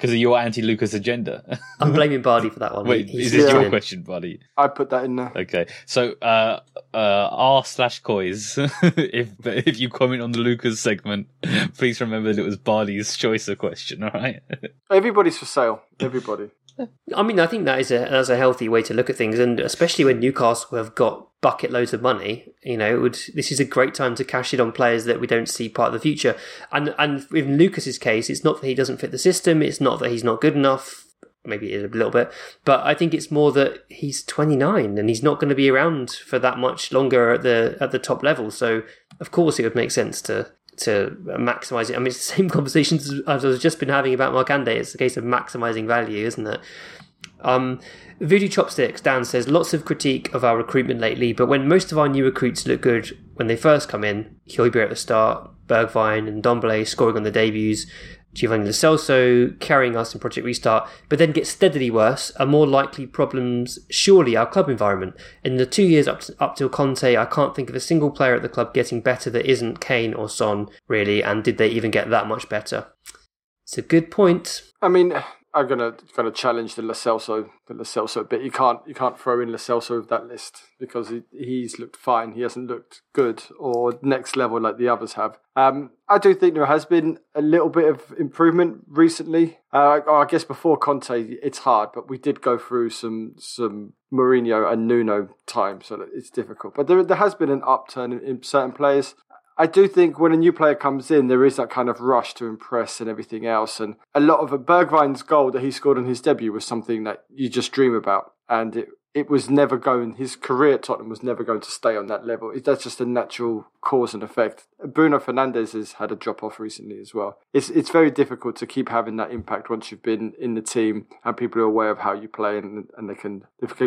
because of your anti-Lucas agenda. I'm blaming Bardi for that one. Wait, He- he's is this Yeah. your question, buddy? I'd put that in there. Okay, so uh, uh, r slash coys. if if you comment on the Lucas segment, please remember that it was Bardi's choice of question. All right. Everybody's for sale. Everybody. I mean, I think that is a that's a healthy way to look at things, and especially when Newcastle have got bucket loads of money, you know, would this is a great time to cash in on players that we don't see part of the future. And and in Lucas's case, it's not that he doesn't fit the system, it's not that he's not good enough. Maybe it is a little bit, but I think it's more that he's 29 and he's not going to be around for that much longer at the at the top level. So of course, it would make sense to to maximize it. I mean, it's the same conversations as I've just been having about Markanday. It's a case of maximizing value, isn't it? Um, Voodoo Chopsticks, Dan says, lots of critique of our recruitment lately, but when most of our new recruits look good when they first come in, Hojbjerg at the start, Bergwijn and Dombele scoring on the debuts, Giovanni Lo Celso carrying us in Project Restart, but then get steadily worse, are more likely problems surely our club environment. In the two years up, to, up till Conte, I can't think of a single player at the club getting better that isn't Kane or Son, really, and did they even get that much better? It's a good point. I mean, I'm gonna gonna challenge the Lo Celso, the Lo Celso bit. You can't you can't throw in Lo Celso with that list because he, he's looked fine. He hasn't looked good or next level like the others have. Um, I do think there has been a little bit of improvement recently. Uh, I guess before Conte, it's hard, but we did go through some some Mourinho and Nuno time, so it's difficult. But there there has been an upturn in, in certain players. I do think when a new player comes in, there is that kind of rush to impress and everything else. And a lot of Bergwijn's goal that he scored on his debut was something that you just dream about. And it, it was never going, his career at Tottenham was never going to stay on that level. That's just a natural cause and effect. Bruno Fernandes has had a drop off recently as well. It's, it's very difficult to keep having that impact once you've been in the team and people are aware of how you play and, and they can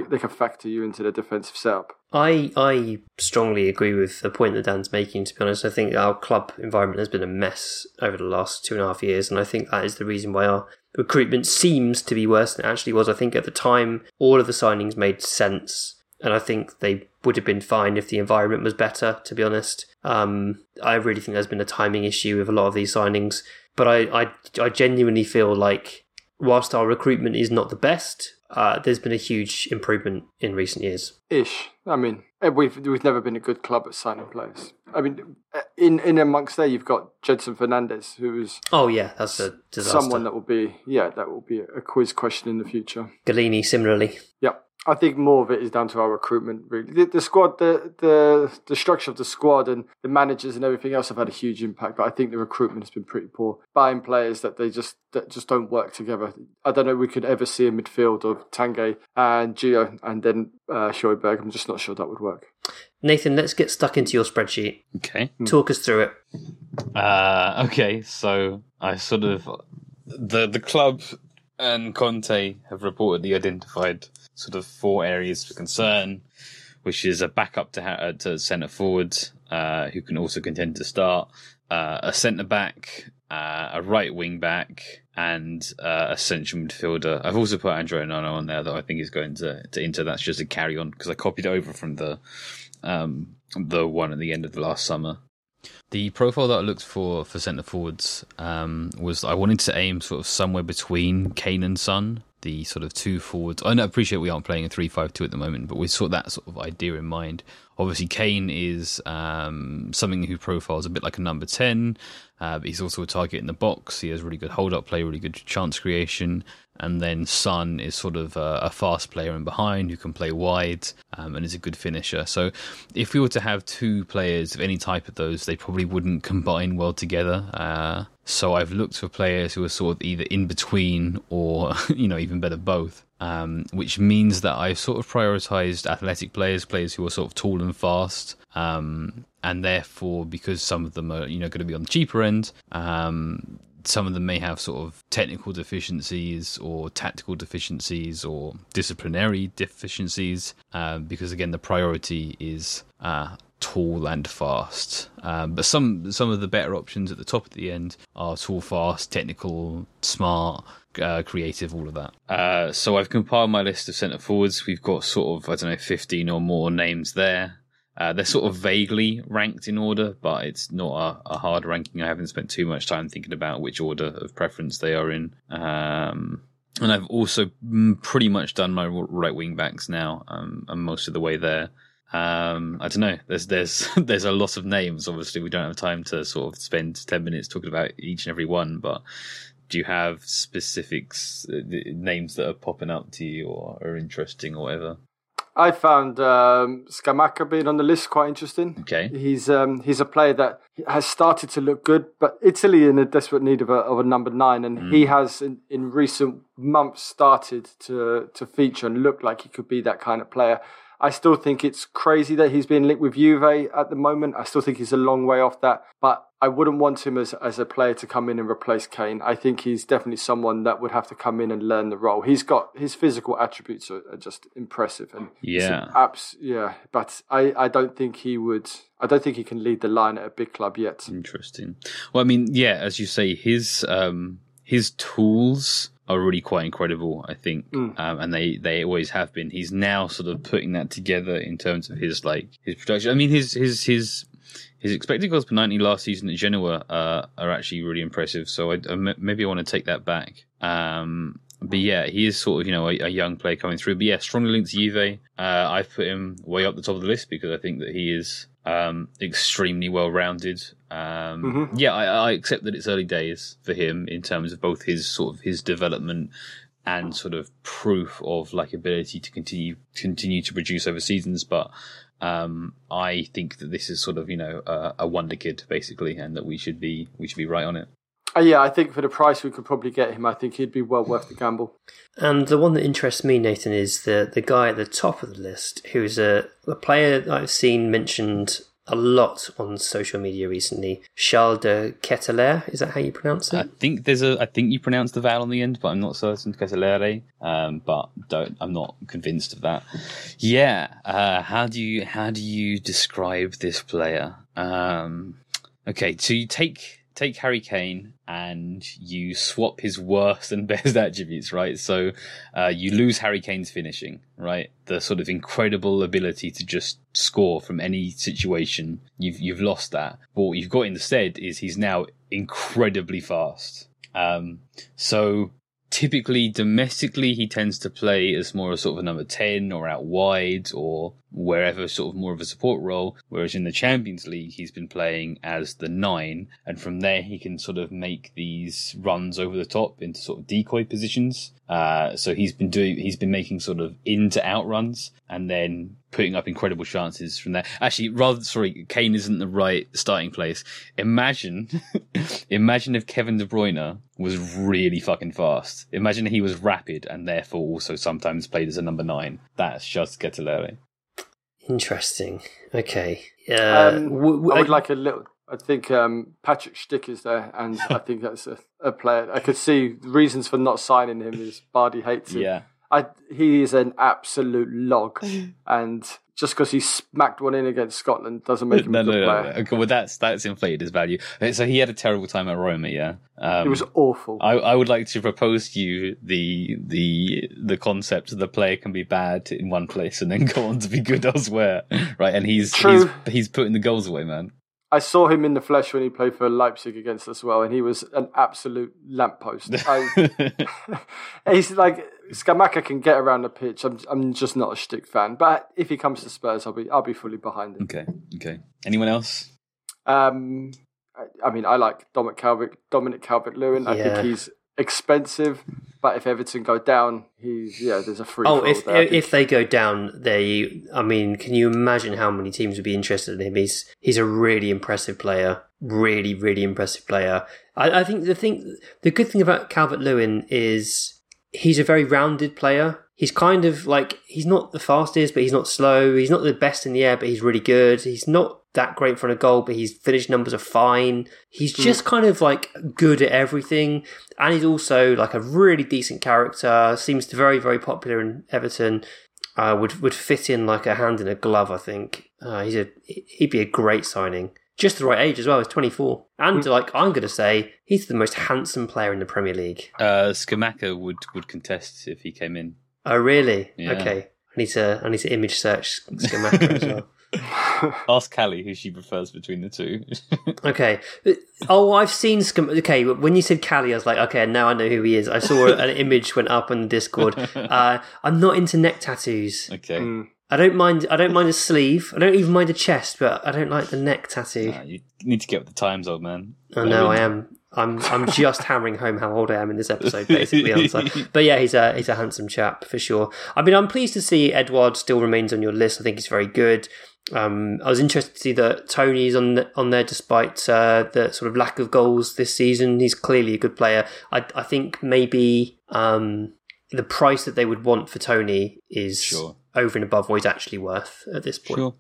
they can factor you into their defensive setup. I I strongly agree with the point that Dan's making. To be honest, I think our club environment has been a mess over the last two and a half years, and I think that is the reason why our recruitment seems to be worse than it actually was. I think at the time all of the signings made sense, and I think they would have been fine if the environment was better. To be honest, um, I really think there's been a timing issue with a lot of these signings, but I I, I genuinely feel like whilst our recruitment is not the best. Uh, there's been a huge improvement in recent years. Ish. I mean, we've we've never been a good club at signing players. I mean, eh, in in amongst there, you've got Gedson Fernandes, who is Oh yeah, that's a disaster. someone that will be yeah, that will be a quiz question in the future. Gollini similarly. Yeah, I think more of it is down to our recruitment. Really, the, the squad, the the the structure of the squad and the managers and everything else have had a huge impact. But I think the recruitment has been pretty poor. Buying players that they just that just don't work together. I don't know. We could ever see a midfield of Tange and Gio and then uh, Schoenberg. I'm just not sure that would work. Nathan, let's get stuck into your spreadsheet. Okay. Talk us through it. Uh, okay, so I sort of the the club and Conte have reportedly identified sort of four areas for concern, which is a backup to, uh, to centre forward uh, who can also contend to start, uh, a centre back, uh, a right wing back, and uh, a central midfielder. I've also put André Onana on there that I think is going to, to Inter. That's just a carry on because I copied over from the um, the one at the end of the last summer. The profile that I looked for for centre forwards um, was I wanted to aim sort of somewhere between Kane and Son, the sort of two forwards. I appreciate we aren't playing a three-five-two at the moment, but we saw that sort of idea in mind. Obviously, Kane is um, something who profiles a bit like a number 10, uh, but he's also a target in the box. He has really good hold up play, really good chance creation. And then Son is sort of a, a fast player in behind who can play wide um, and is a good finisher. So, if we were to have two players of any type of those, they probably wouldn't combine well together. Uh, so, I've looked for players who are sort of either in between or, you know, even better, both um, which means that I've sort of prioritized athletic players, players who are sort of tall and fast. Um, and therefore, because some of them are, you know, going to be on the cheaper end, um, some of them may have sort of technical deficiencies or tactical deficiencies or disciplinary deficiencies, uh, because again, the priority is uh, tall and fast. Um, but some some of the better options at the top at the end are tall, fast, technical, smart, uh, creative, all of that. Uh, so I've compiled my list of centre forwards. We've got sort of I don't know fifteen or more names there. Uh, they're sort of vaguely ranked in order, but it's not a, a, hard ranking. I haven't spent too much time thinking about which order of preference they are in. Um, and I've also pretty much done my right wing backs now. Um, I'm most of the way there. Um, I don't know. There's there's there's a lot of names. Obviously, we don't have time to sort of spend ten minutes talking about each and every one. But do you have specifics uh, names that are popping up to you or are interesting or whatever? I found um, Scamacca being on the list quite interesting. Okay, he's um, he's a player that has started to look good, but Italy in a desperate need of a, of a number nine, and mm. he has in, in recent months started to to feature and look like he could be that kind of player. I still think it's crazy that he's being linked with Juve at the moment. I still think he's a long way off that, but I wouldn't want him as as a player to come in and replace Kane. I think he's definitely someone that would have to come in and learn the role. He's got his physical attributes are, are just impressive and yeah, abs, yeah. But I I don't think he would. I don't think he can lead the line at a big club yet. Interesting. Well, I mean, yeah, as you say, his um his tools are really quite incredible, I think, mm. um, and they they always have been. He's now sort of putting that together in terms of his like his production. I mean, his his his his expected goals per ninety last season at Genoa uh, are actually really impressive. So I, I, maybe I want to take that back. Um, but yeah, he is sort of you know a, a, young player coming through. But yeah, strongly linked to Juve. Uh, I've put him way up the top of the list because I think that he is um, extremely well rounded. Um, mm-hmm. Yeah, I, I, accept that it's early days for him in terms of both his sort of his development and sort of proof of like ability to continue continue to produce over seasons. But um, I think that this is sort of you know a, a wonder kid basically, and that we should be we should be right on it. Uh, yeah, I think for the price we could probably get him, I think he'd be well worth the gamble. And the one that interests me, Nathan, is the the guy at the top of the list, who's a, a player that I've seen mentioned a lot on social media recently. Charles de Ketelaere, is that how you pronounce it? I think there's a. I think you pronounce the vowel on the end, but I'm not certain. Ketelaere, um, but don't. I'm not convinced of that. Yeah. Uh, how do you how do you describe this player? Um, okay, so you take take Harry Kane and you swap his worst and best attributes, right? So uh, you lose Harry Kane's finishing, right? The sort of incredible ability to just score from any situation. You've you've lost that. But what you've got instead is he's now incredibly fast. Um, so typically domestically he tends to play as more a sort of a number 10 or out wide or wherever sort of more of a support role. Whereas in the champions league he's been playing as the 9 and from there he can sort of make these runs over the top into sort of decoy positions. Uh, so he's been doing he's been making sort of in to out runs. And then putting up incredible chances from there. Actually, rather sorry, Kane isn't the right starting place. Imagine, imagine if Kevin De Bruyne was really fucking fast. Imagine he was rapid and therefore also sometimes played as a number nine. That's just Ketelaere. Interesting. Okay. Uh, um, w- w- I would like a little I think um, Patrik Schick is there, and I think that's a, a player. I could see reasons for not signing him is Bardi hates him. Yeah. I, he is an absolute log, and just because he smacked one in against Scotland doesn't make him No, a good no, no. player. Okay, well, that's that's inflated his value. Uh, So he had a terrible time at Roma. Yeah, um, It was awful. I, I would like to propose to you the the the concept that the player can be bad in one place and then go on to be good elsewhere, right? And he's True. he's he's putting the goals away, man. I saw him in the flesh when he played for Leipzig against us well, and he was an absolute lamppost. I, he's like Scamacca can get around the pitch. I'm I'm just not a Schick fan, but if he comes to Spurs, I'll be I'll be fully behind him. okay, okay. Anyone else? Um, I, I mean, I like Dominic Calvert Dominic Calvert Lewin. I think he's expensive, but if Everton go down, he's yeah. There's a free. Oh, if there. If they go down, they. I mean, can you imagine how many teams would be interested in him? He's he's a really impressive player, really really impressive player. I, I think the thing, the good thing about Calvert Lewin is he's a very rounded player. He's kind of like he's not the fastest, but he's not slow. He's not the best in the air, but he's really good. He's not that great in front of goal, but his finish numbers are fine. He's just kind of like good at everything, and he's also like a really decent character. Seems to very very popular in Everton. Uh, would would fit in like a hand in a glove. I think uh, he's a he'd be a great signing. Just the right age as well. He's twenty four, and like I'm gonna say, he's the most handsome player in the Premier League. Uh, Scamacca would would contest if he came in. Oh really? Yeah. Okay. I need to I need to image search Scamacca as well. Ask Callie who she prefers between the two. Okay. Oh, I've seen Scam. Okay, when you said Callie, I was like, okay, now I know who he is. I saw an image went up on Discord. Uh, I'm not into neck tattoos. okay, Mm. I don't mind. I don't mind a sleeve. I don't even mind a chest, but I don't like the neck tattoo. Ah, you need to get with the times, old man. I know I am. I'm. I'm just hammering home how old I am in this episode. Basically, but yeah, he's a he's a handsome chap for sure. I mean, I'm pleased to see Edouard still remains on your list. I think he's very good. Um, I was interested to see that Toney's on the, on there despite uh, the sort of lack of goals this season. He's clearly a good player. I I think maybe um, the price that they would want for Toney is Sure. Over and above what he's actually worth at this point. Sure.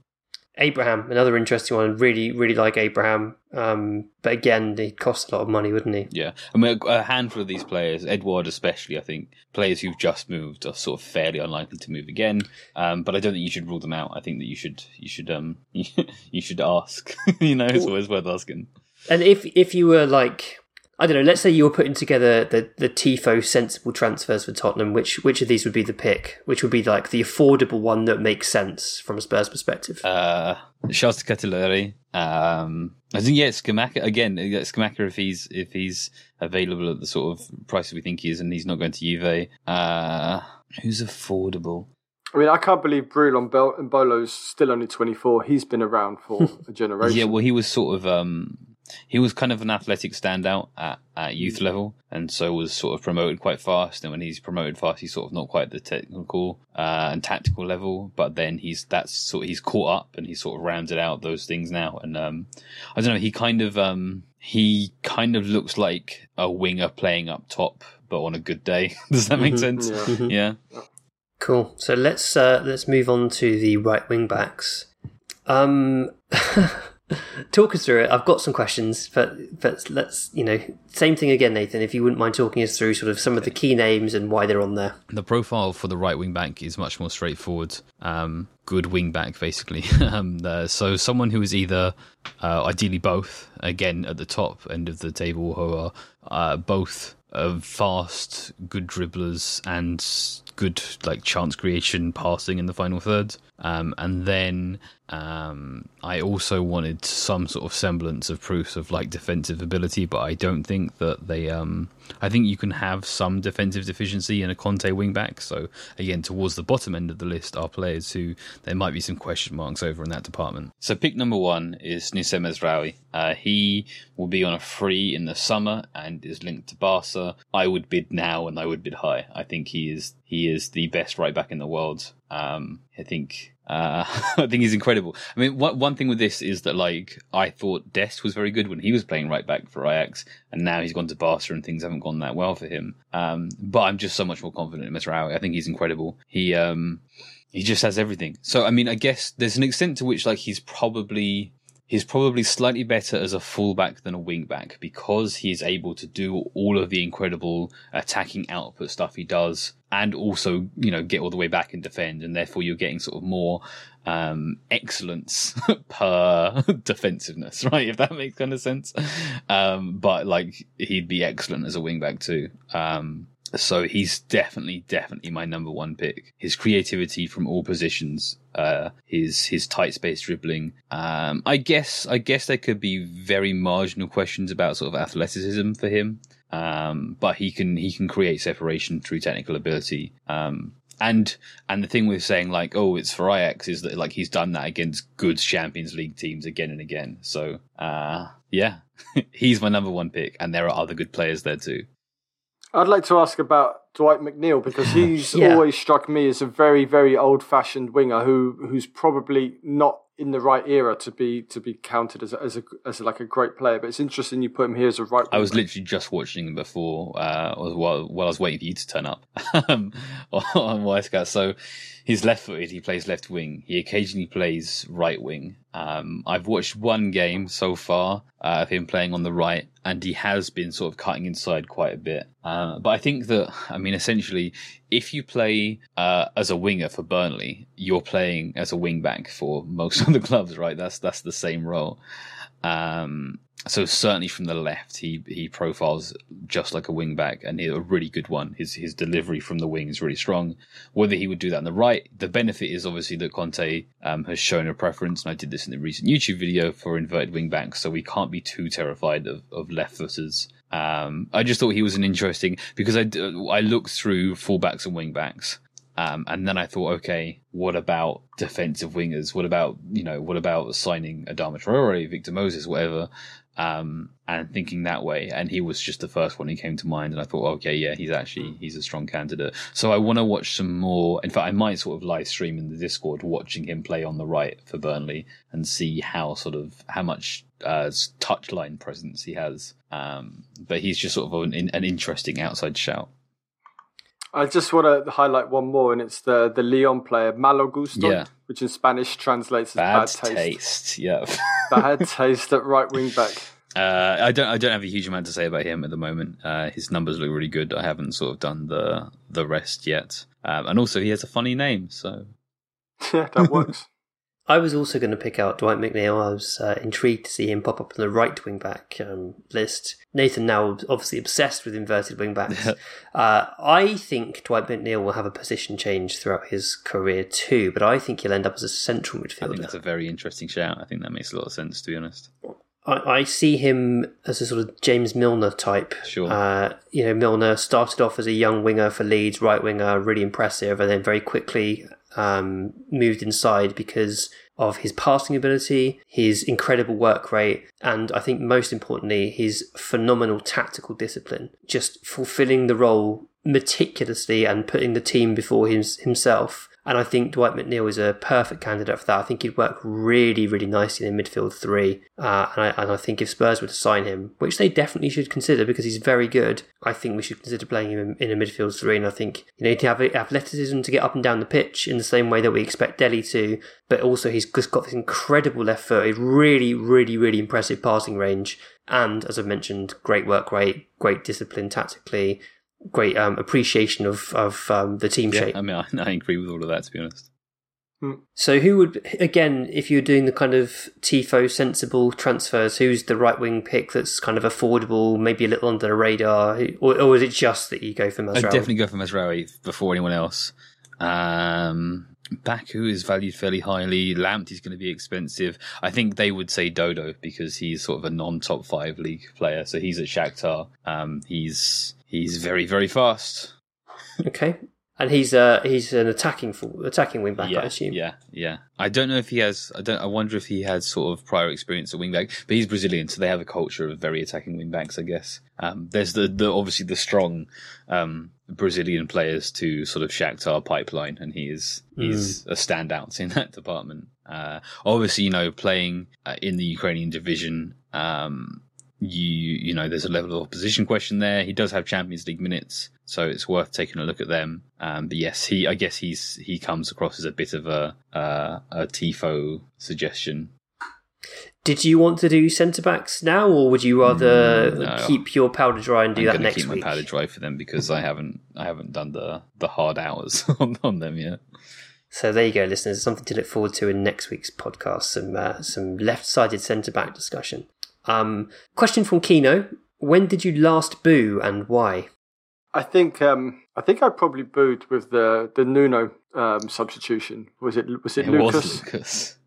Abraham, another interesting one. Really, really like Abraham. Um, but again, he'd cost a lot of money, wouldn't he? Yeah, I mean, a a handful of these players, Edouard especially, I think players who've just moved are sort of fairly unlikely to move again. Um, but I don't think you should rule them out. I think that you should, you should, um, you should ask. you know, it's always worth asking. And if if you were like, I don't know, let's say you were putting together the the Tifo sensible transfers for Tottenham, which which of these would be the pick? Which would be like the affordable one that makes sense from a Spurs perspective? Uh, Charles Ketelaere. Um, I think yeah, Scamacca again. uh, Scamacca if he's if he's available at the sort of price we think he is, and he's not going to Juve. Uh, who's affordable? I mean, I can't believe Brulon Bel- Embolo's still only 24. He's been around for a generation. Yeah, well, he was sort of um, he was kind of an athletic standout at, at youth level, and so was sort of promoted quite fast. And when he's promoted fast, he's sort of not quite at the technical uh, and tactical level, but then he's that's sort of, he's caught up and he's sort of rounded out those things now. And um, I don't know, he kind of um, he kind of looks like a winger playing up top, but on a good day. Does that make sense? Yeah. yeah. Cool. So let's uh, let's move on to the right wing backs. Um, talk us through it. I've got some questions, but but let's you know same thing again, Nathan. If you wouldn't mind talking us through sort of some of the key names and why they're on there. the profile for the right wing back is much more straightforward. Um, good wing back, basically. um, uh, so someone who is either, uh, ideally both, again at the top end of the table, who are uh, both uh, fast, good dribblers and good like chance creation, passing in the final third. Um, and then um, I also wanted some sort of semblance of proofs of like defensive ability, but I don't think that they. Um, I think you can have some defensive deficiency in a Conte wingback. So again, towards the bottom end of the list are players who there might be some question marks over in that department. So pick number one is Nusem. Uh, he will be on a free in the summer and is linked to Barca. I would bid now and I would bid high. I think he is he is the best right back in the world. Um, I think uh, I think he's incredible. I mean, one one thing with this is that like I thought Dest was very good when he was playing right back for Ajax, and now he's gone to Barca and things haven't gone that well for him. Um, but I'm just so much more confident in Mazraoui. I think he's incredible. He um, he just has everything. So I mean, I guess there's an extent to which like he's probably he's probably slightly better as a fullback than a wingback because he is able to do all of the incredible attacking output stuff he does and also, you know, get all the way back and defend. And therefore you're getting sort of more um, excellence per defensiveness, right? If that makes kind of sense. Um, but like he'd be excellent as a wingback too. Um, so he's definitely, definitely my number one pick. His creativity from all positions, uh, his his tight space dribbling. Um, I guess I guess there could be very marginal questions about sort of athleticism for him. Um, but he can he can create separation through technical ability. Um, and and the thing with saying like oh it's for Ajax is that like he's done that against good Champions League teams again and again. So uh, yeah, he's my number one pick, and there are other good players there too. I'd like to ask about Dwight McNeil because he's Yeah. always struck me as a very, very old-fashioned winger who who's probably not in the right era to be to be counted as a, as a as like a great player. But it's interesting you put him here as a right. I was literally just watching him before, uh, while, while I was waiting for you to turn up um, on Wyscout. So he's left footed. He plays left wing. He occasionally plays right wing. Um, I've watched one game so far uh, of him playing on the right, and he has been sort of cutting inside quite a bit. Uh, but I think that, I mean, essentially, if you play uh, as a winger for Burnley, you're playing as a wing back for most of the clubs, right? That's that's the same role. Um, so certainly from the left, he he profiles just like a wing back, and he's a really good one. His his delivery from the wing is really strong. Whether he would do that on the right, the benefit is obviously that Conte um, has shown a preference, and I did this in the recent YouTube video for inverted wing backs, so we can't be too terrified of, of left footers. Um, I just thought he was an interesting because I I looked through fullbacks and wing backs. Um, and then I thought, okay, what about defensive wingers? What about, you know, what about signing Adama Traore, Victor Moses, whatever? Um, and thinking that way. And he was just the first one who came to mind. And I thought, okay, yeah, he's actually, he's a strong candidate. So I want to watch some more. In fact, I might sort of live stream in the Discord watching him play on the right for Burnley and see how sort of, how much, uh, touchline presence he has. Um, but he's just sort of an, an interesting outside shout. I just want to highlight one more, and it's the the Leon player Malo Gusto, Yeah. which in Spanish translates as Bad, bad, taste. taste. Yeah. Bad taste at right wing back. Uh, I don't. I don't have a huge amount to say about him at the moment. Uh, his numbers look really good. I haven't sort of done the the rest yet, um, and also he has a funny name. So Yeah, that works. I was also going to pick out Dwight McNeil. I was uh, intrigued to see him pop up on the right wing back um, list. Nathan now obviously obsessed with inverted wing backs. uh, I think Dwight McNeil will have a position change throughout his career too, but I think he'll end up as a central midfielder. I think that's a very interesting shout. I think that makes a lot of sense, to be honest. I, I see him as a sort of James Milner type. Sure. Uh, you know, Milner started off as a young winger for Leeds, right winger, really impressive, and then very quickly um, moved inside because of his passing ability, his incredible work rate, and I think most importantly, his phenomenal tactical discipline. Just fulfilling the role meticulously and putting the team before his, himself. And I think Dwight McNeil is a perfect candidate for that. I think he'd work really, really nicely in midfield three. Uh, and, I, and I think if Spurs were to sign him, which they definitely should consider because he's very good, I think we should consider playing him in, in a midfield three. And I think you know he'd have athleticism to get up and down the pitch in the same way that we expect Delhi to, but also he's just got this incredible left foot, really, really, really impressive passing range, and as I've mentioned, great work rate, great discipline tactically, great um, appreciation of of um, the team Yeah, shape. I mean, I, I agree with all of that, to be honest. So who would again, if you're doing the kind of tifo sensible transfers, who's the right wing pick that's kind of affordable, maybe a little under the radar, or, or is it just that you go for I'd definitely go for Mazraoui before anyone else. Um, Baku is valued fairly highly. Lamptey's going to be expensive. I think they would say Dodo because he's sort of a non-top five league player. So he's at Shakhtar. Um, he's he's very very fast. Okay, and he's uh he's an attacking full, attacking wing back, yeah, I assume. yeah, yeah. I don't know if he has. I don't. I wonder if he has sort of prior experience at wingback. But he's Brazilian, so they have a culture of very attacking wingbacks. I guess. Um, there's the, the obviously the strong um, Brazilian players to sort of Shakhtar pipeline, and he is he's a standout in that department. Uh, obviously, you know, playing uh, in the Ukrainian division. Um, you you know there's a level of opposition question there. He does have Champions League minutes, so it's worth taking a look at them. Um, but yes, he I guess he's he comes across as a bit of a uh, a tifo suggestion. Did you want to do centre backs now, or would you rather Mm, no. keep your powder dry and do I'm that next keep week? my powder dry for them because I haven't I haven't done the the hard hours on, on them yet. So there you go, listeners. Something to look forward to in next week's podcast. Some uh, some left-sided centre back discussion. Um, question from Kino: When did you last boo and why? I think um, I think I probably booed with the the Nuno um, substitution. Was it was it, It Lucas? was Lucas.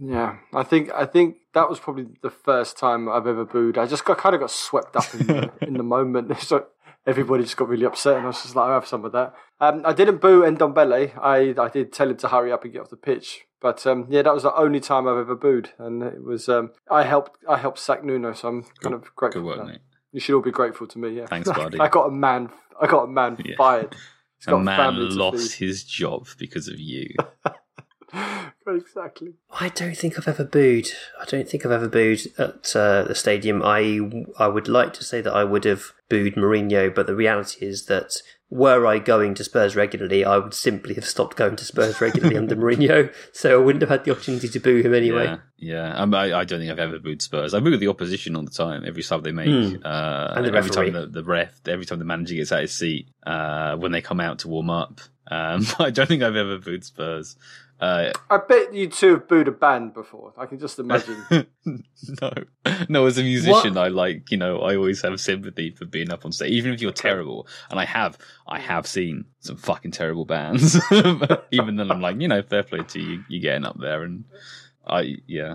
Yeah, I think I think that was probably the first time I've ever booed. I just got kind of got swept up in the, in the moment. So everybody just got really upset, and I was just like, I have some of that. Um, I didn't boo Ndombele. I I did tell him to hurry up and get off the pitch. But um, yeah, that was the only time I've ever booed, and it was um, I helped I helped sack Nuno, so I'm kind of grateful. Good work, mate. You should all be grateful to me. Yeah, Thanks, buddy. I got a man. I got a man Yeah. fired. He's A got man family to lost his job because of you. exactly. I don't think I've ever booed. I don't think I've ever booed at uh, the stadium. I I would like to say that I would have booed Mourinho, but the reality is that were I going to Spurs regularly, I would simply have stopped going to Spurs regularly under Mourinho, so I wouldn't have had the opportunity to boo him anyway. Yeah, yeah. Um, I, I don't think I've ever booed Spurs. I boo the opposition all the time. Every sub they make, Hmm. uh, And the every time the, the ref, every time the manager gets out his seat, uh, when they come out to warm up. Um, I don't think I've ever booed Spurs. Uh, I bet you two have booed a band before. I can just imagine. no, no. As a musician, I like you know I always have sympathy for being up on stage, even if you're terrible. And I have, I have seen some fucking terrible bands. even then, I'm like, you know, fair play to you. You're getting up there, and I, yeah,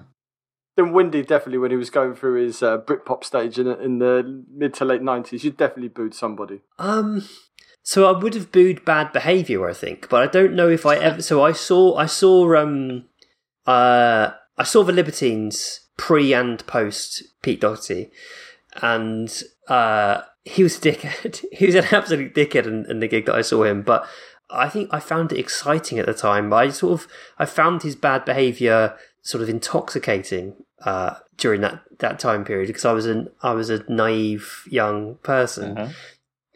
then Windy definitely, when he was going through his uh, Britpop stage in, in the mid to late nineties, you definitely booed somebody. Um, so I would have booed bad behaviour, I think, but I don't know if I ever. So I saw, I saw, um, uh, I saw the Libertines pre and post Pete Doherty, and uh, he was a dickhead. he was an absolute dickhead in, in the gig that I saw him, but. I think I found it exciting at the time. I sort of I found his bad behaviour sort of intoxicating uh, during that, that time period because I was an I was a naive young person, Uh-huh.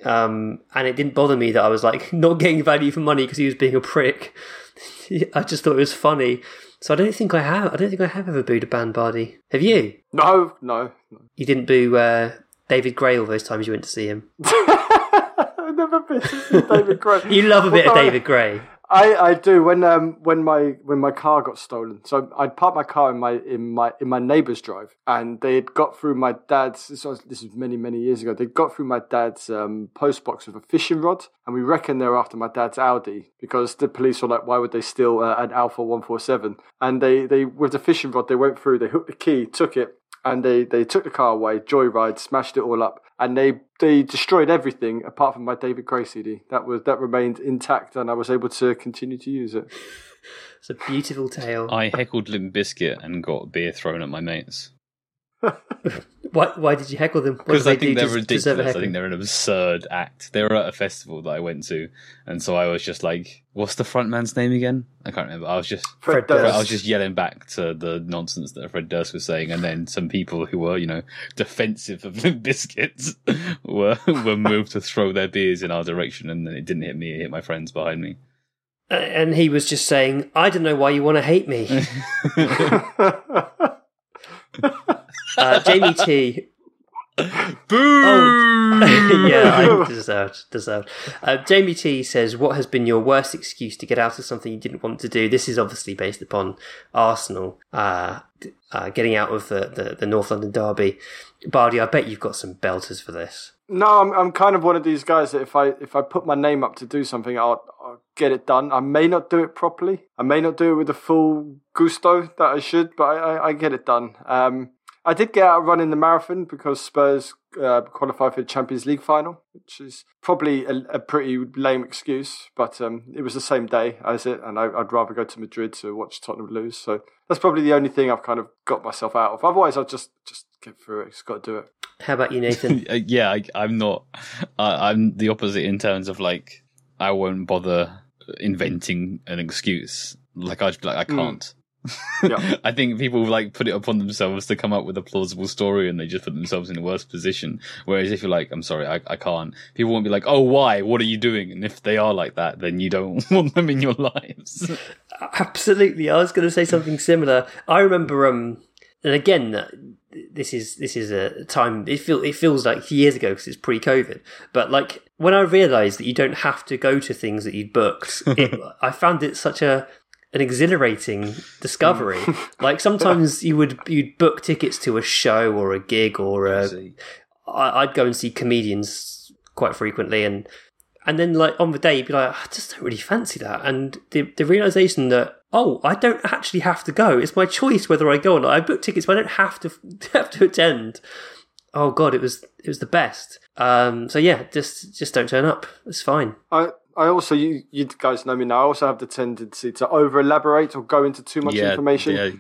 Um, and it didn't bother me that I was like not getting value for money because he was being a prick. I just thought it was funny. So I don't think I have. I don't think I have ever booed a band Bardi. Have you? No, no, no. You didn't boo uh, David Gray all those times you went to see him. I've never been to see David Gray. You love a bit of Although I- David Gray. I, I do when um when my when my car got stolen. So I'd parked my car in my in my in my neighbour's drive, and they had got through my dad's. This was this was many many years ago. They got through my dad's um, post box with a fishing rod, and we reckon they're after my dad's Audi because the police were like, "Why would they steal uh, an Alfa One Four 7 And they they with the fishing rod, they went through. They hooked the key, took it, and they they took the car away, joyride, smashed it all up, and they they destroyed everything apart from my David Gray CD. That was that remained intact, and I was able to continue to use it. It's a beautiful tale. I heckled Limp Bizkit and got beer thrown at my mates Why, why did you heckle them? Because I they think do they're to deserve a ridiculous. I think they're an absurd act. They were at a festival that I went to, and so I was just like, "What's the front man's name again?" I can't remember. I was just Fred Fred Durst. I was just yelling back to the nonsense that Fred Durst was saying, and then some people who were, you know, defensive of Limp Bizkits were were moved to throw their beers in our direction, and then it didn't hit me; it hit my friends behind me. Uh, and he was just saying, "I don't know why you want to hate me." uh, Jamie T. Boo! yeah, I deserved. Deserved. Uh, Jamie T says, "What has been your worst excuse to get out of something you didn't want to do?" This is obviously based upon Arsenal uh, uh, getting out of the, the, the North London derby. Bardi, I bet you've got some belters for this. No, I'm I'm kind of one of these guys that if I if I put my name up to do something, I'll, I'll get it done. I may not do it properly. I may not do it with the full gusto that I should, but I, I, I get it done. Um, I did get out running the marathon because Spurs uh, qualified for the Champions League final, which is probably a, a pretty lame excuse, but um, it was the same day as it, and I, I'd rather go to Madrid to watch Tottenham lose. So that's probably the only thing I've kind of got myself out of. Otherwise, I'll just just get through it. Just got to do it. How about you, Nathan? Uh, yeah, I, I'm not. Uh, I'm the opposite in terms of like I won't bother inventing an excuse. Like I'd like, I can't. Yeah. I think people like put it upon themselves to come up with a plausible story, and they just put themselves in a worse position. Whereas if you're like, I'm sorry, I, I can't. People won't be like, Oh, why? What are you doing? And if they are like that, then you don't want them in your lives. Absolutely. I was going to say something similar. I remember um, and again, uh, this is this is a time. It feel it feels like years ago because it's pre-COVID. But like when I realised that you don't have to go to things that you booked, it, I found it such a an exhilarating discovery. like sometimes you would you'd book tickets to a show or a gig or a. I- I'd go and see comedians quite frequently, and and then like on the day you'd be like, I just don't really fancy that, and the the realization that oh, I don't actually have to go. It's my choice whether I go or not. I booked tickets, but I don't have to have to attend. Oh god, it was it was the best. Um, so yeah, just just don't turn up. It's fine. I I also you you guys know me now. I also have the tendency to over elaborate or go into too much yeah, information. Yeah,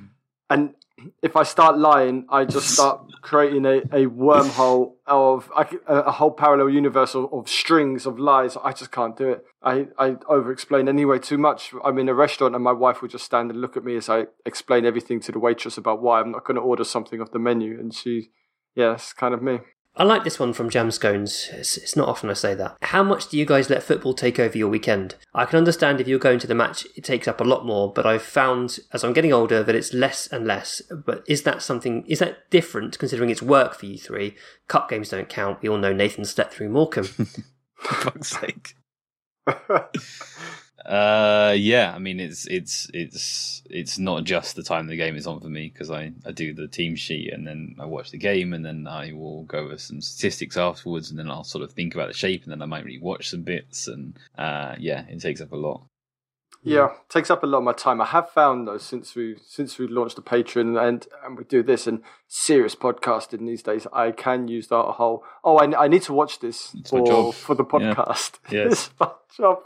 And if I start lying, I just start creating a, a wormhole of a whole parallel universe of, of strings of lies. I just can't do it. I, I over explain anyway too much. I'm in a restaurant and my wife will just stand and look at me as I explain everything to the waitress about why I'm not going to order something off the menu. And she, yeah, it's kind of me. I like this one from Jam Scones. It's, it's not often I say that. How much do you guys let football take over your weekend? I can understand if you're going to the match, it takes up a lot more, but I've found as I'm getting older that it's less and less. But is that something, is that different considering it's work for you three? Cup games don't count. We all know Nathan stepped through Morecambe. for fuck's sake. Uh, yeah, I mean it's it's it's it's not just the time the game is on for me because I I do the team sheet and then I watch the game and then I will go over some statistics afterwards and then I'll sort of think about the shape and then I might really watch some bits and uh yeah, it takes up a lot. Yeah, takes up a lot of my time. I have found though since we since we launched the Patreon and and we do this and serious podcasting these days, I can use that whole. Oh, I, I need to watch this It's for for the Yeah. podcast. Yes. it's my job.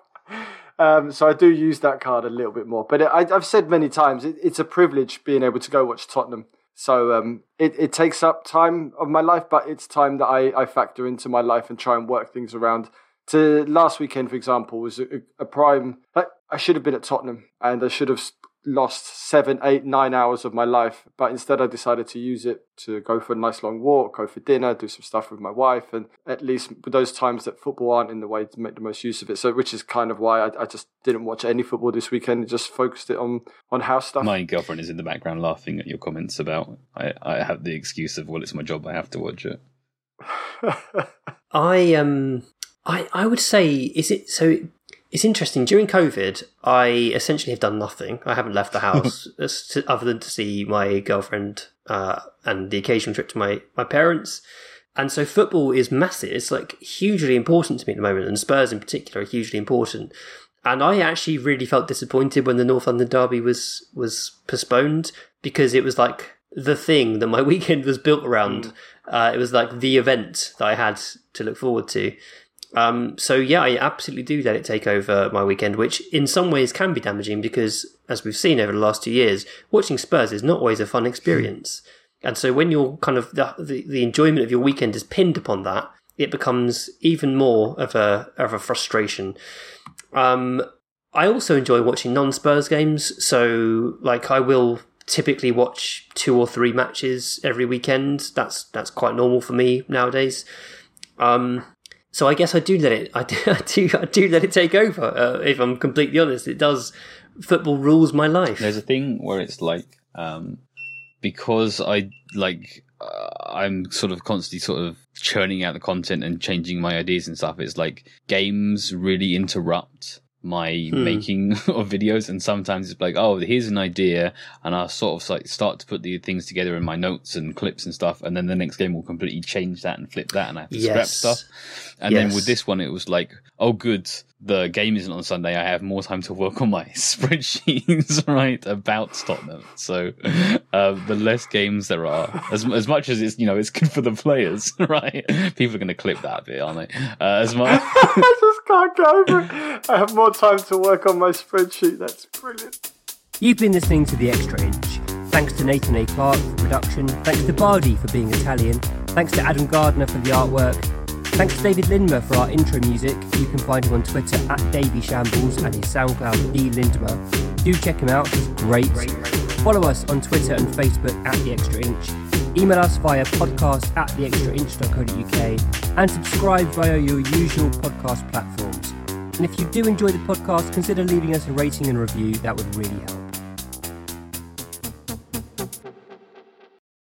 Um, so I do use that card a little bit more, but I, I've said many times it, it's a privilege being able to go watch Tottenham. So um, it, it takes up time of my life, but it's time that I, I factor into my life and try and work things around. To last weekend, for example, was a, a prime. Like I should have been at Tottenham, and I should have lost seven, eight, nine hours of my life. But instead, I decided to use it to go for a nice long walk, go for dinner, do some stuff with my wife, and at least those times that football aren't in the way to make the most use of it. So, which is kind of why I, I just didn't watch any football this weekend. Just focused it on on house stuff. My girlfriend is in the background laughing at your comments about I I have the excuse of well it's my job I have to watch it. I um I I would say is it so it's interesting during COVID I essentially have done nothing. I haven't left the house other than to see my girlfriend uh, and the occasional trip to my my parents. And so football is massive. It's like hugely important to me at the moment, and Spurs in particular are hugely important. And I actually really felt disappointed when the North London derby was was postponed because it was like the thing that my weekend was built around. Uh, it was like the event that I had to look forward to. Um, so yeah, I absolutely do let it take over my weekend, which in some ways can be damaging because, as we've seen over the last two years, watching Spurs is not always a fun experience. And so when you're kind of the, the, the enjoyment of your weekend is pinned upon that, it becomes even more of a of a frustration. Um, I also enjoy watching non-Spurs games, so like I will typically watch two or three matches every weekend. That's that's quite normal for me nowadays. Um, so I guess I do let it. I do. I do, let it take over. Uh, if I'm completely honest, it does. Football rules my life. There's a thing where it's like, um, because I like, uh, I'm sort of constantly sort of churning out the content and changing my ideas and stuff. It's like games really interrupt my making of videos, and sometimes it's like, oh, here's an idea, and I'll sort of like start to put the things together in my notes and clips and stuff, and then the next game will completely change that and flip that, and I have to scrap stuff. And then with this one, it was like, oh, good, the game isn't on Sunday. I have more time to work on my spreadsheets, right, about Tottenham. So uh, the less games there are, as as much as it's you know it's good for the players, right? People are going to clip that bit, aren't they? Uh, as much. Can't over. I have more time to work on my spreadsheet. That's brilliant. You've been listening to The Extra Inch. Thanks to Nathan A. Clark for production. Thanks to Bardi for being Italian. Thanks to Adam Gardner for the artwork. Thanks to David Lindmer for our intro music. You can find him on Twitter at Davy Shambles and his SoundCloud D Lindmer. Do check him out, he's great. Follow us on Twitter and Facebook at The Extra Inch. Email us via podcast at theextrainch.co.uk and subscribe via your usual podcast platforms. And if you do enjoy the podcast, consider leaving us a rating and review, that would really help.